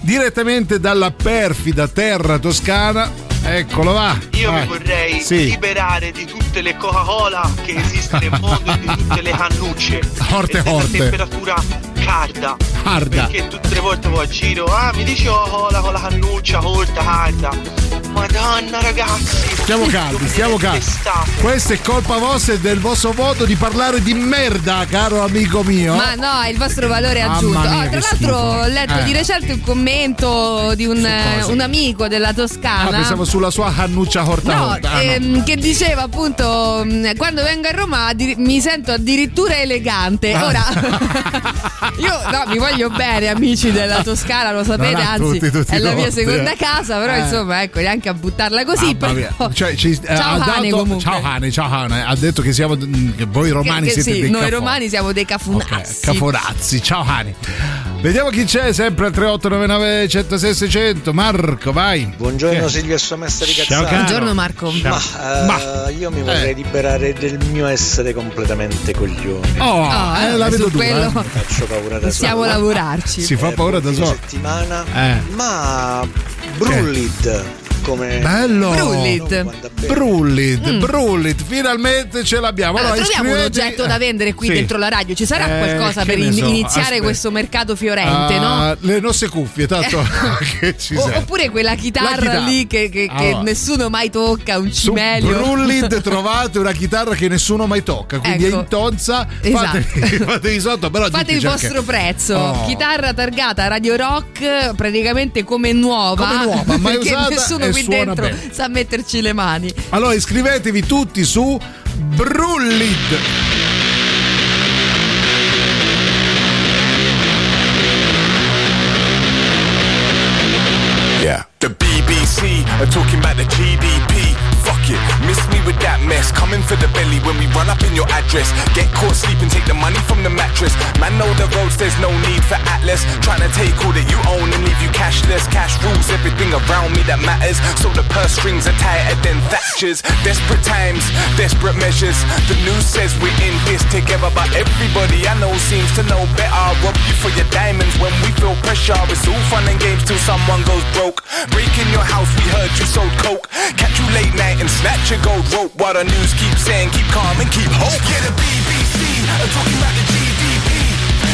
direttamente dalla perfida terra toscana eccolo va Io vai. mi vorrei Sì. liberare di tutte le Coca-Cola che esistono nel mondo e di tutte le cannucce. Horte, e della horte. temperatura carda. Carda. Perché tutte le volte vado a giro, ah mi dici Coca-Cola con la cannuccia corta, carda. Madonna ragazzi. Stiamo caldi, stiamo caldi. Questa è colpa vostra e del vostro voto di parlare di merda, caro amico mio. Ma no, è il vostro valore aggiunto. mia, Oh, tra l'altro ho letto Eh. di recente un commento di un, cosa? un amico della Ah, Toscana. pensavo sulla sua cannuccia horta No, horta. Ah, no. ehm, che diceva appunto mh, quando vengo a Roma mi sento addirittura elegante. Ah. Ora [LAUGHS] io no, mi voglio bene, amici della Toscana, lo sapete, Non ha anzi tutti, tutti è la mia seconda eh. casa, però Eh. insomma, ecco, neanche a buttarla così. Però- Cioè, ci- eh, Ciao ha Hane, dato- comunque. ciao Hane, ciao Hane. Ha detto che siamo che voi romani che- che siete sì, dei noi cafoni. romani siamo dei cafunazzi. Cafonazzi, ciao Hani. Vediamo chi c'è, sempre al 3899 106 600. Marco, vai. Buongiorno Che- Silvio sua maestra di Ciao, cazzate. Buongiorno, Marco. Ma, eh, io mi vorrei Eh. liberare del mio essere completamente coglione. Oh, Ah, eh, eh, la vedo su tu. quello- eh. Mi faccio paura da Possiamo solo. lavorarci. Si fa paura da solo. settimana, Eh. ma Brullid come Bello! Brullit. Brullit, Mm. Brullit, finalmente ce l'abbiamo. Allora, Allora, troviamo un iscrivetevi- oggetto da vendere qui Sì. dentro la radio. Ci sarà Eh, qualcosa che per in- so, iniziare aspetta. questo mercato fiorente, no? Ah, Le nostre cuffie, tanto [LAUGHS] che ci O- oppure quella chitarra, chitarra. lì che, che- che Allora. nessuno mai tocca, un Su cimelio. Brullit [LAUGHS] trovate una chitarra che nessuno mai tocca, quindi Ecco. è in tonza. Esatto. [LAUGHS] Fatevi, fatevi sotto, però Fate il vostro anche- prezzo. Oh. Chitarra targata Radio Rock, praticamente come nuova. Come nuova, mai usata nessuno qui suona dentro bene. sa metterci le mani. Allora iscrivetevi tutti su Brullit. Yeah. The BBC are Coming for the belly when we run up in your address. Get caught sleeping, take the money from the mattress. Man, know the roads, there's no need for Atlas. Trying to take all that you own and leave you cashless. Cash rules everything around me that matters. So the purse strings are tighter than Thatcher's. Desperate times, desperate measures. The news says we're in this together, but everybody I know seems to know better. Rob you for your diamonds when we feel pressure. It's all fun and games till someone goes broke. Break in your house, we heard you sold coke. Catch you late night and snatch your gold rope. While the news keeps saying keep calm and keep hope. Yeah, the BBC are talking about the GDP.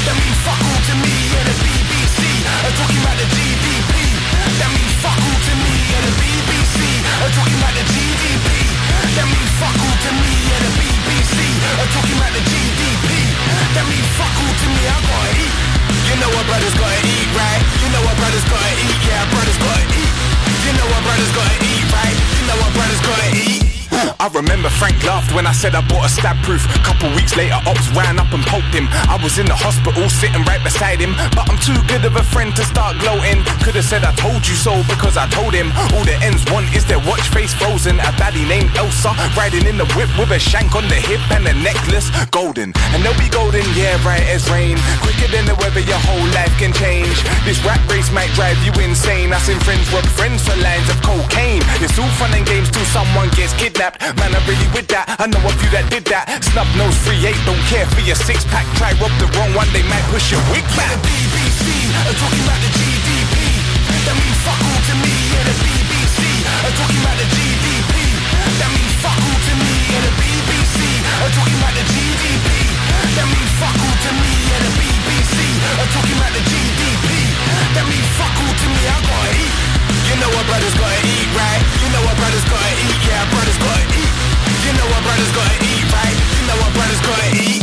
That means fuck all to me. Yeah, the BBC are talking about the GDP. That means fuck all to me. Yeah, the BBC are talking about the GDP. That means fuck all to me. Yeah, the BBC are talking about the GDP. That means fuck all to me. I gotta eat. You know what brothers gotta eat, right? You know what brothers gotta eat. Yeah, brothers gotta eat. You know what brothers gotta eat, right? You know what brothers gotta eat. I remember Frank laughed when I said I bought a stab proof. Couple weeks later, ops ran up and poked him. I was in the hospital sitting right beside him. But I'm too good of a friend to start gloating. Could've said I told you so because I told him. All the ends want is their watch face frozen. A baddie named Elsa riding in the whip with a shank on the hip and a necklace golden. And they'll be golden, yeah, right as rain. Quicker than the weather, your whole life can change. This rap race might drive you insane. I seen friends rob friends for lines of cocaine. It's all fun and games till someone gets kidnapped. Man, I'm really with that. I know a few that did that. Snub nose, free eight, don't care for your six pack. Try rob the wrong one, they might push your wig back. BBC are uh, talking about the GDP. That means fuck all to me. Yeah, the BBC are uh, talking about the GDP. That means fuck all to me. Yeah, the BBC are uh, talking about the GDP. That means fuck all to me. Yeah, the BBC are talking about the GDP. That means fuck all to me. I gotta eat. You know what brothers gotta eat, right? You know what brothers gotta eat yeah, bread gonna eat. You know what brothers gonna eat, right? You know what brothers gonna eat.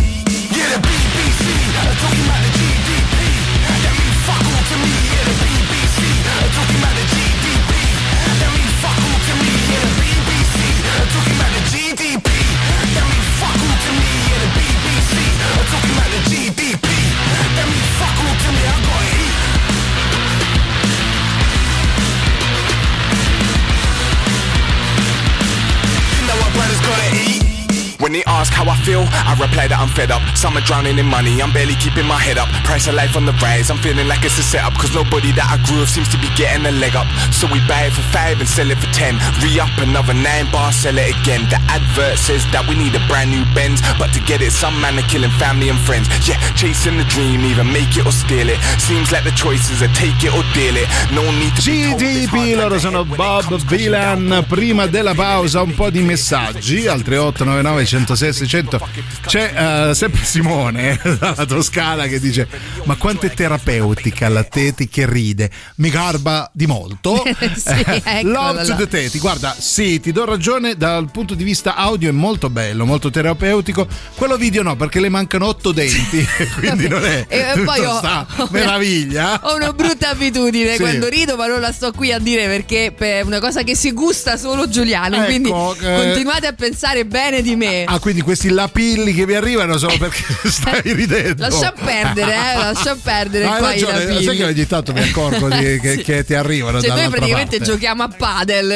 I reply that I'm fed up. Some are drowning in money, I'm barely keeping my head up. Price of life on the rise, I'm feeling like it's a setup. Cause nobody that I grew with seems to be getting a leg up. So we buy it for five and sell it for ten. Re up another nine bar, sell it again. The advert says that we need a brand new Benz. But to get it, some man are killing family and friends. Yeah, chasing the dream, either make it or steal it. Seems like the choices are take it or deal it. No need to be told it's GDP, loro sono Bob Dylan. Prima della pausa, un po' di messaggi al 3899 106 600. C'è eh, sempre Simone eh, [LAUGHS] dalla Toscana che dice: Ma quanto è terapeutica la Teti che ride? Mi garba di molto. [LAUGHS] Sì, Eh, Love to the Teti. Guarda, sì, ti do ragione. Dal punto di vista audio è molto bello, molto terapeutico. Quello video no, perché le mancano otto denti. [LAUGHS] quindi non è E poi ho, sta meraviglia. ho una brutta abitudine Sì. quando rido, ma non la sto qui a dire perché è una cosa che si gusta solo Giuliano. Ecco, quindi eh, continuate a pensare bene di me. Ah, quindi questi lapilli che vi arrivano solo [LAUGHS] perché [LAUGHS] stai ridendo. Lascia perdere, eh, lascia perdere No, hai ragione, sai che ogni tanto mi accorgo di- [LAUGHS] che, Sì. che ti arrivano Cioè, noi praticamente parte. giochiamo a padel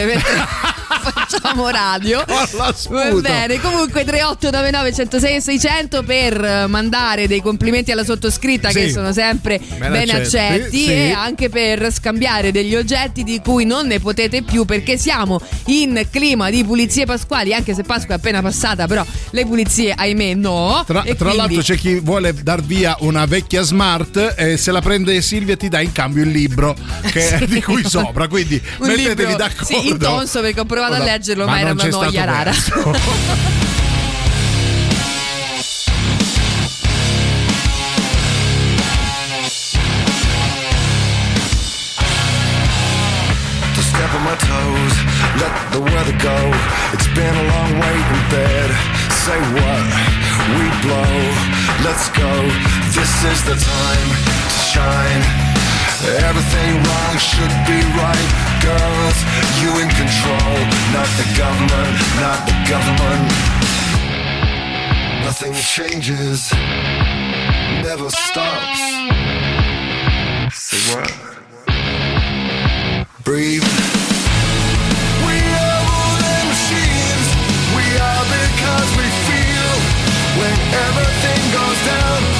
facciamo radio. [LAUGHS] Va bene, comunque 3899 106 600 per mandare dei complimenti alla sottoscritta Sì. che sono sempre Ben ben, accetti, sì. e anche per scambiare degli oggetti di cui non ne potete più perché siamo in clima di pulizie pasquali, anche se Pasqua è appena passata, però le pulizie ahimè no. Tra, tra quindi- l'altro c'è chi vuole dar via una vecchia smart e se la prende Silvia ti dà in cambio il libro che- [LAUGHS] Sì. di cui sopra, quindi un mettetevi libro, d'accordo. Sì, intonso perché ho provato a Guarda, leggerlo, ma, ma era una noia rara. verso. to step on my toes, let the weather go. It's been a long wait in bed. Say what? We blow. Let's go. This is the time to shine. Everything wrong should be right. Girls, you in control. Not the government, not the government. Nothing changes, never stops. Say what? Breathe. We are than machines. We are because we feel. When everything goes down,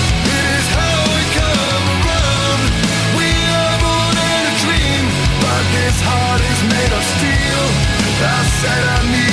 made of steel. I said I need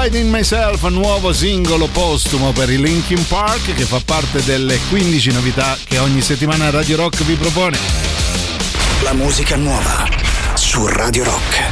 Fighting Myself, nuovo singolo postumo per i Linkin Park che fa parte delle 15 novità che ogni settimana Radio Rock vi propone. La musica nuova su Radio Rock.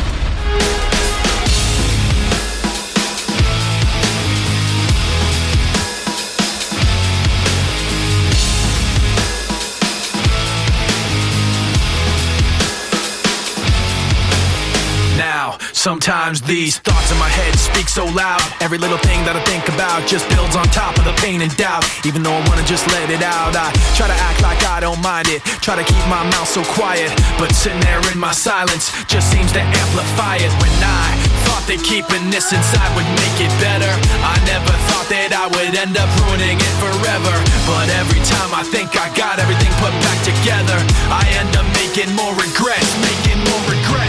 Sometimes these thoughts in my head speak so loud. Every little thing that I think about just builds on top of the pain and doubt. Even though I wanna just let it out, I try to act like I don't mind it. Try to keep my mouth so quiet, but sitting there in my silence just seems to amplify it. When I thought that keeping this inside would make it better, I never thought that I would end up ruining it forever. But every time I think I got everything put back together, I end up making more regrets, making more regrets.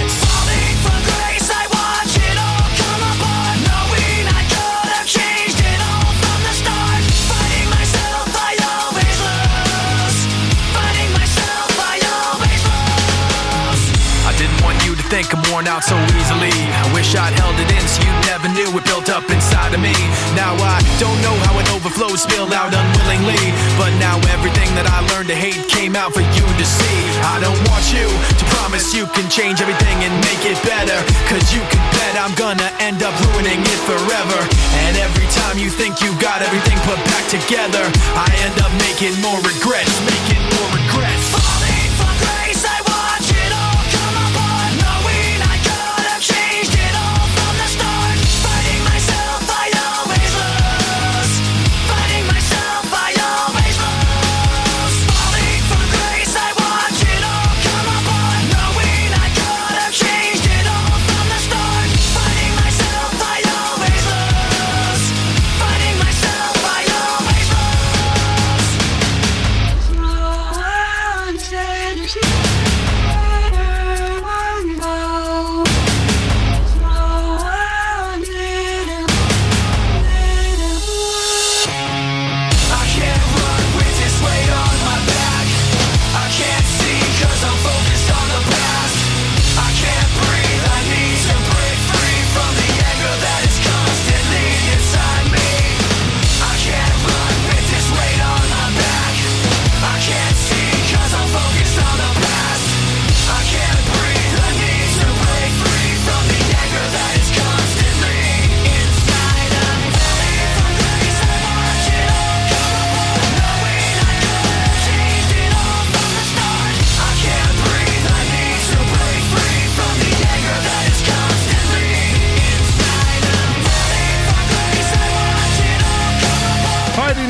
I'm worn out so easily. I wish I'd held it in so you never knew it built up inside of me. Now I don't know how it overflowed, spilled out unwillingly. But now everything that I learned to hate came out for you to see. I don't want you to promise you can change everything and make it better. Cause you can bet I'm gonna end up ruining it forever. And every time you think you got everything put back together, I end up making more regrets, making more regrets.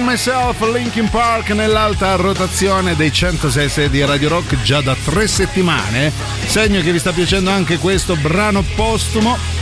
Myself, Linkin Park nell'alta rotazione dei 106 di Radio Rock già da tre settimane. Segno che vi sta piacendo anche questo brano postumo.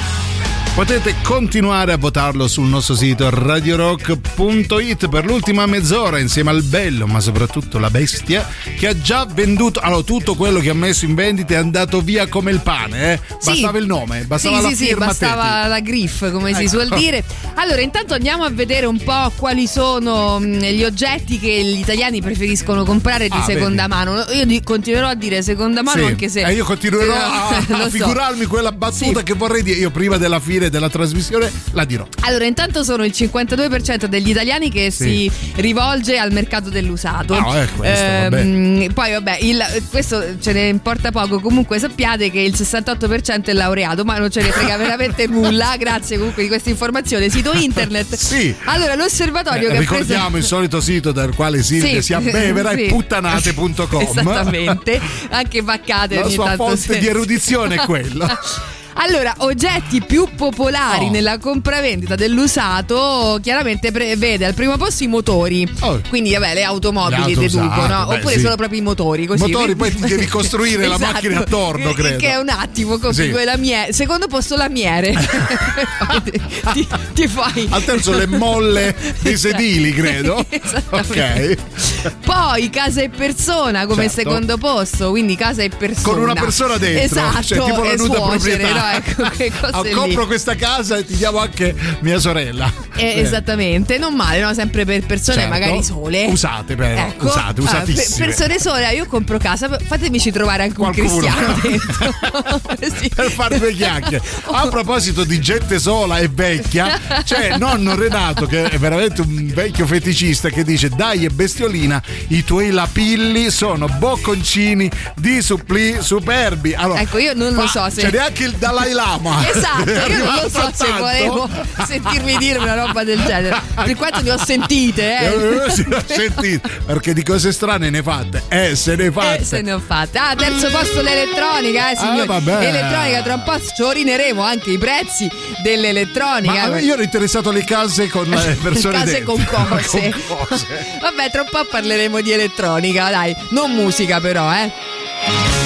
Potete continuare a votarlo sul nostro sito radiorock.it per l'ultima mezz'ora insieme al bello, ma soprattutto la bestia, che ha già venduto. Allora, tutto quello che ha messo in vendita è andato via come il pane, eh? Bastava Sì. il nome, bastava sì, la sì, sì, firma. bastava la griff, come si Ecco. suol dire. Allora, intanto andiamo a vedere un po' quali sono gli oggetti che gli italiani preferiscono comprare di Ah, seconda mano. Io continuerò a dire seconda mano Sì. anche se. E io continuerò [LAUGHS] a, Lo a so. figurarmi quella battuta che vorrei dire. Io prima della fine della trasmissione la dirò. Allora, intanto sono il 52% degli italiani che Sì. si rivolge al mercato dell'usato. Ah, è questo, Ehm, poi, vabbè, il- questo ce ne importa poco. Comunque, sappiate che il 68% è laureato, ma non ce ne frega veramente [LAUGHS] nulla. Grazie comunque di questa informazione. Sito [LAUGHS] internet. Sì. Allora, l'osservatorio Eh, che ricordiamo preso. il solito sito dal quale Silvia Sì. si abbevera Sì. è puttanate.com. Esattamente, anche vaccate. La sua fonte se- di erudizione è quella. [LAUGHS] Allora, oggetti più popolari Oh. nella compravendita dell'usato, chiaramente vede al primo posto i motori. Quindi, vabbè, le automobili Oh. Le deduco, no? beh, Oppure sì. solo proprio i motori. Così. Motori, poi ti devi costruire la [LAUGHS] macchina attorno, credo. Che è un attimo, così, Sì. come lamiere. Secondo posto lamiere. [LAUGHS] ti, ti fai. Al terzo le molle dei sedili, credo. [LAUGHS] Ok. Poi casa e persona come Certo. secondo posto, quindi casa e persona. Con una persona dentro, Esatto, cioè tipo la e nuda suocere, proprietà. no? Ecco, [LAUGHS] che cose Ah, lì. compro questa casa e ti diamo anche mia sorella. Eh, Eh. Esattamente, non male, no? Sempre per persone Certo. magari sole. Usate, però, Ecco. usate, Ah, usatissime. per persone sole, io compro casa, fatemici trovare anche un cristiano. [LAUGHS] [LAUGHS] Sì. per fare due chiacchiere. A proposito di gente sola e vecchia, c'è nonno Renato che è veramente un vecchio feticista che dice dai e bestiolina, i tuoi lapilli sono bocconcini di supplì superbi. Allora, Ecco, io non lo so se- C'è neanche il Dalai Lama. Esatto, io [LAUGHS] non so a se tanto. volevo sentirmi dire una roba del genere. Per quanto ne ho sentite, eh. Eh, sì, ho sentito, perché di cose strane ne fate. Eh, se ne fate. Eh, se ne ho fatte. Ah, terzo posto l'elettronica, eh, signori. vabbè. Elettronica, tra un po' ci orineremo anche i prezzi dell'elettronica. Ma io ero interessato alle case con le [LAUGHS] persone Case con [LAUGHS] cose. Con cose. Vabbè, tra un po' parleremo di elettronica, dai. Non musica però, eh.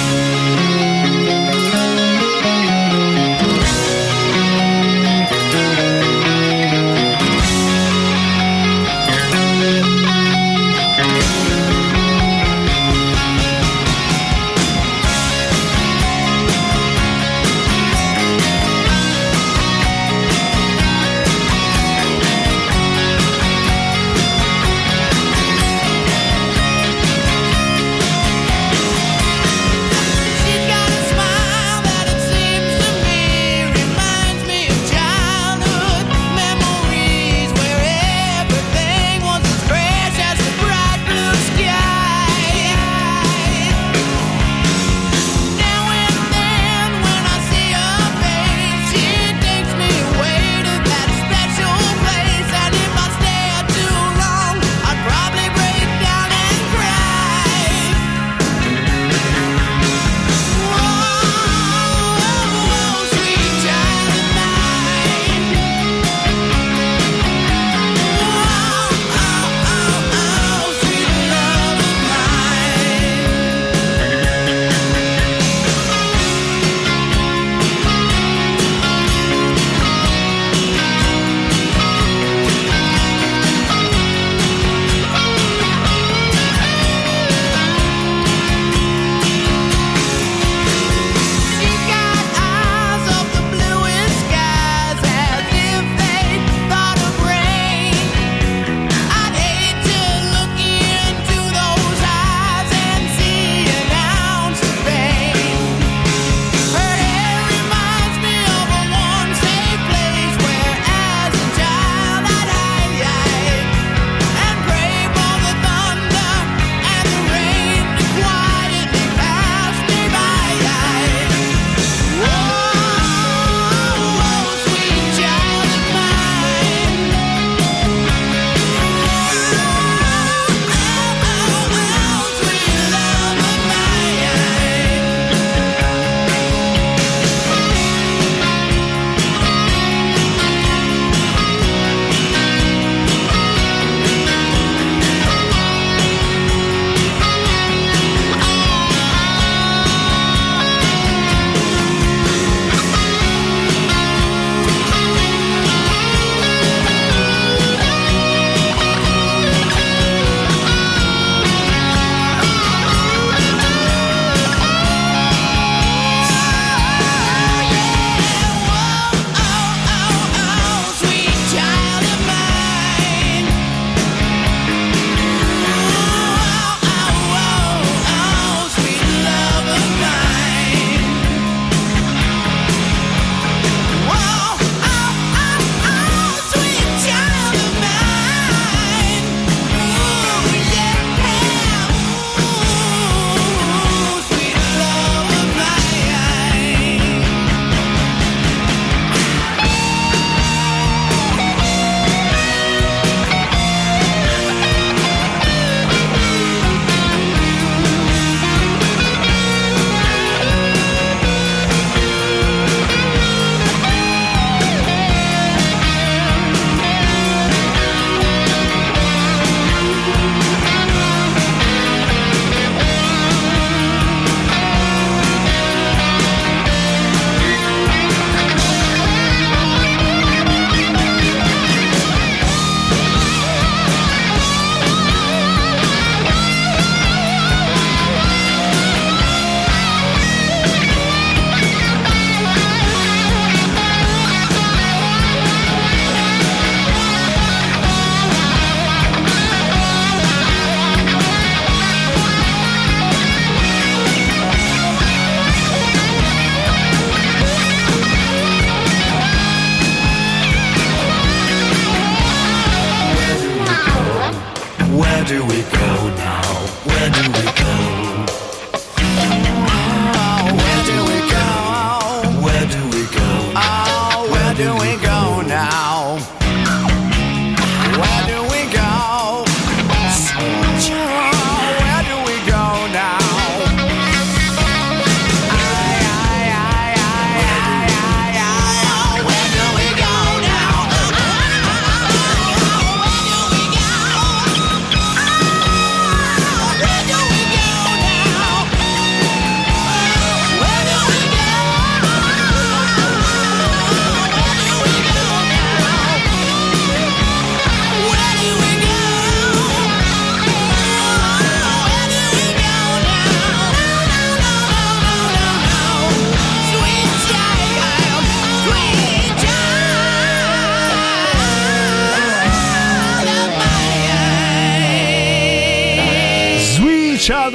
do we go now? Where do we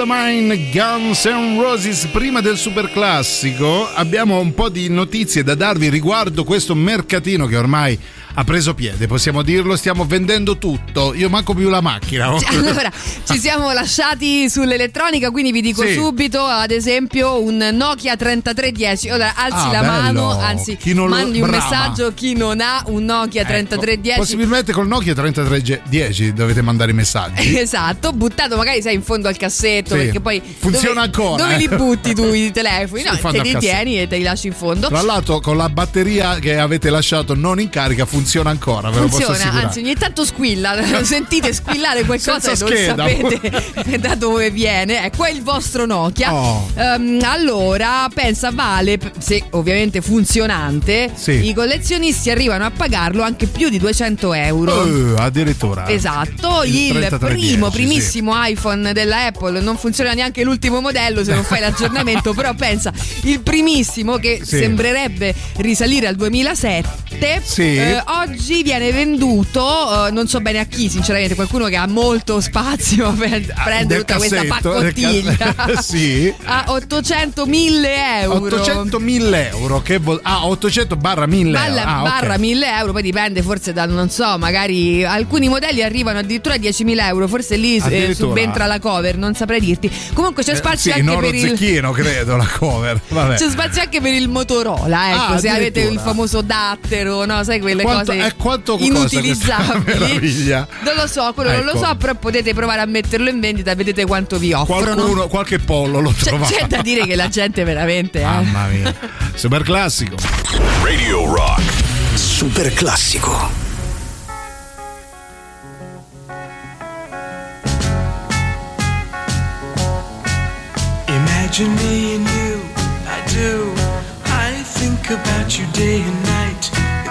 Mine, Guns N' Roses. Prima del super classico abbiamo un po' di notizie da darvi riguardo questo mercatino che ormai ha preso piede, possiamo dirlo, stiamo vendendo tutto. Io manco più la macchina. oh. Allora, ci siamo lasciati sull'elettronica, quindi vi dico Sì. subito, ad esempio, un Nokia 3310. Ora alzi Ah, la bello. mano, anzi, lo- mandi un brava. messaggio chi non ha un Nokia Ecco, 3310. Possibilmente col Nokia 3310 dovete mandare i messaggi. [LAUGHS] Esatto, buttato magari sai in fondo al cassetto Sì. perché poi Funziona dove, ancora, Dove eh. li butti tu i [LAUGHS] telefoni? No, te li cassetto. tieni e te li lasci in fondo. Tra l'altro con la batteria che avete lasciato non in carica funziona ancora, lo posso Funziona, anzi ogni tanto squilla, [LAUGHS] sentite squillare qualcosa Senza e non scheda. sapete [LAUGHS] da dove viene. Ecco, è il vostro Nokia. Oh. Ehm, allora, pensa, vale, se ovviamente funzionante, Sì. i collezionisti arrivano a pagarlo anche più di 200 euro. Eh, addirittura. Esatto, il, 3310, primo, sì. primissimo iPhone della Apple, non funziona neanche l'ultimo modello se non fai l'aggiornamento, [LAUGHS] però pensa, il primissimo che Sì. sembrerebbe risalire al 2007, Sì. eh, oggi viene venduto, eh, non so bene a chi sinceramente, qualcuno che ha molto spazio per prendere Ah, del tutta questa paccottiglia. cas- [LAUGHS] sì. A 800 1000 euro. 800 1000 euro che vuol- ah 800 barra 1000 Balla euro. Ah, barra 1000 euro, poi dipende forse da, non so, magari alcuni modelli arrivano addirittura a 10.000 euro, forse lì eh, subentra la cover, non saprei dirti. Comunque c'è Eh, spazio sì, anche per il... Zecchino credo la cover vabbè C'è spazio anche per il Motorola, ecco, Ah, se avete il famoso dattero, no? Sai quelle Quanto- cose quanto inutilizzabili. [LAUGHS] meraviglia? Non lo so, quello non lo Ecco. so, però potete provare a metterlo in vendita e vedete quanto vi offrono. qualcuno qualche pollo lo C'è, trova c'è da dire che la gente veramente, eh. mamma mia super classico Radio Rock. Super classico. Imagine me and you, I do. I think about you day and night.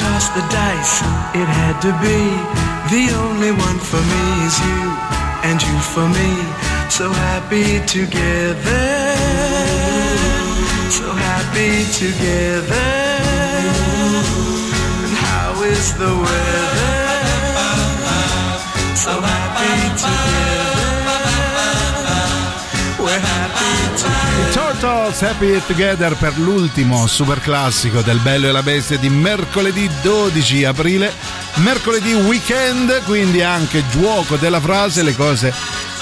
How they toss the dice, it had to be. The only one for me is you, and you for me. So happy together, so happy together. And how is the weather? So happy together. Turtles Happy Together per l'ultimo super classico del Bello e la Bestia di mercoledì 12 aprile. Mercoledì weekend, quindi anche gioco della frase, le cose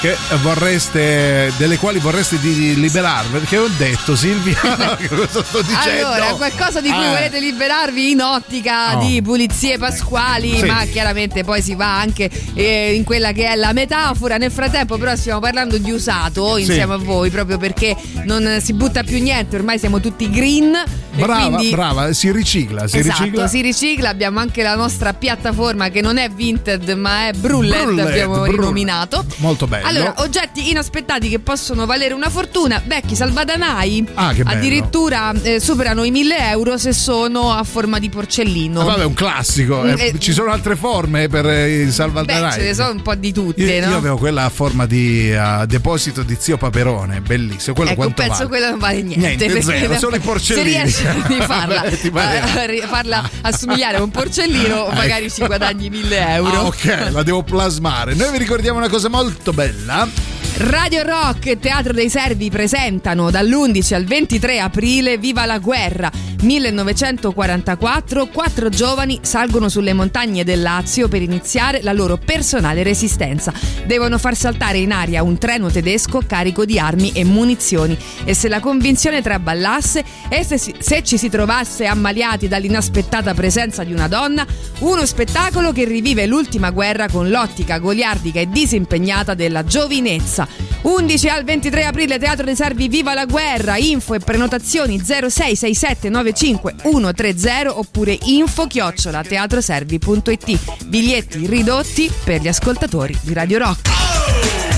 che vorreste, delle quali vorreste di liberarvi. Perché ho detto, Silvia, [LAUGHS] cosa sto dicendo? Allora, qualcosa di cui Eh. volete liberarvi in ottica Oh. di pulizie pasquali, Sì. ma chiaramente poi si va anche eh, in quella che è la metafora. Nel frattempo, però, stiamo parlando di usato Sì. insieme a voi, proprio perché non si butta più niente, ormai siamo tutti green. Brava, quindi... brava, si ricicla, si esatto, ricicla. si ricicla. Abbiamo anche la nostra piattaforma che non è Vinted, ma è Brullet, Brullet, abbiamo Brullet. rinominato. Molto bello. Allora, oggetti inaspettati che possono valere una fortuna. Vecchi salvadanai Ah, che bello. addirittura eh, superano i 1000 euro se sono a forma di porcellino. Ah, vabbè, è un classico. eh, Eh, ci sono altre forme per eh, i Beh, salvadanaii. ce ne sono un po' di tutte, Io, no? io avevo quella a forma di eh, deposito di zio Paperone, bellissimo. Quello ecco, penso vale? quello non vale niente. Niente, zero, solo i porcellini. Se riesci a [LAUGHS] rifarla, Vabbè, a- farla assomigliare a un porcellino, [LAUGHS] magari ci guadagni 1000 euro. Ah, ok, la devo plasmare. Noi vi ricordiamo una cosa molto bella. Hola. Radio Rock e Teatro dei Servi presentano dall'11 al 23 aprile Viva la guerra. 1944 quattro giovani salgono sulle montagne del Lazio per iniziare la loro personale resistenza. Devono far saltare in aria un treno tedesco carico di armi e munizioni. E se la convinzione traballasse e se, si- se ci si trovasse ammaliati dall'inaspettata presenza di una donna uno spettacolo che rivive l'ultima guerra con l'ottica goliardica e disimpegnata della giovinezza 11 al 23 aprile Teatro dei Servi Viva la Guerra. Info e prenotazioni 066795 130 oppure info chiocciola teatroservi.it biglietti ridotti per gli ascoltatori di Radio Rock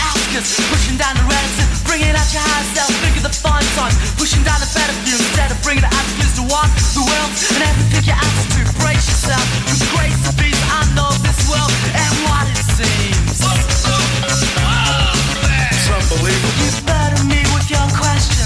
Ask us. Pushing down the relative, bringing out your higher self. The times, pushing down the better view instead of bringing the attitudes to one, the world, and everything you ask to brace yourself. With grace and peace, I know this world and what it seems. It's unbelievable. You burden me with your questions.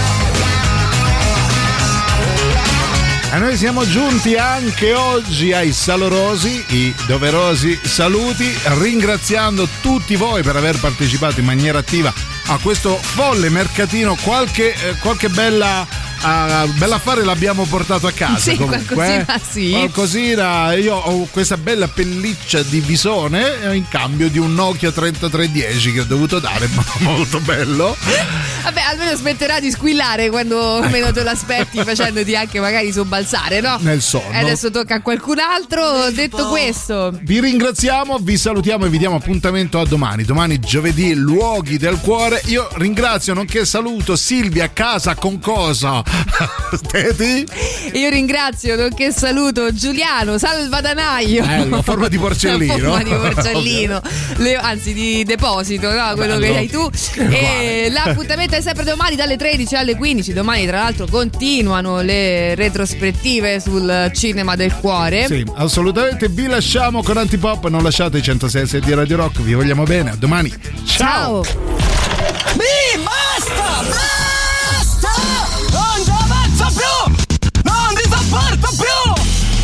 E noi siamo giunti anche oggi ai salorosi, i doverosi saluti, ringraziando tutti voi per aver partecipato in maniera attiva a questo folle mercatino. Qualche, eh, qualche bella. Ah, bell'affare l'abbiamo portato a casa Sì, comunque, qualcosina eh. sì. Qualcosina, io ho questa bella pelliccia di visone eh, in cambio di un Nokia 3310 che ho dovuto dare, [LAUGHS] ma molto bello. Vabbè, almeno smetterà di squillare quando meno te l'aspetti, facendoti anche magari sobbalzare, no? Nel sonno. E adesso tocca a qualcun altro. Detto questo, Vi ringraziamo, vi salutiamo e vi diamo appuntamento a domani. Domani giovedì, luoghi del cuore. Io ringrazio, nonché saluto Silvia Casa con cosa? [LAUGHS] Teti? io ringrazio, nonché saluto Giuliano Salvadanaio. Bello, a forma di [LAUGHS] porcellino. Forma di [LAUGHS] porcellino, Le- anzi di deposito, no? quello Bello. che hai tu. Che E l'appuntamento è sempre domani dalle 13 alle 15. Domani, tra l'altro, continuano le retrospettive sul cinema del cuore. Sì, assolutamente. Vi lasciamo con Antipop. Non lasciate i 106 di Radio Rock. Vi vogliamo bene. A domani. Ciao. Mi basta! Basta!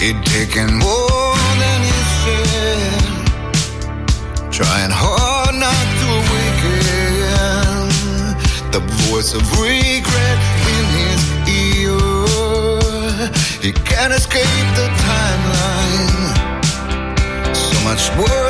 He'd taken more than he said. Trying hard not to awaken the voice of regret in his ear. He can't escape the timeline. So much worse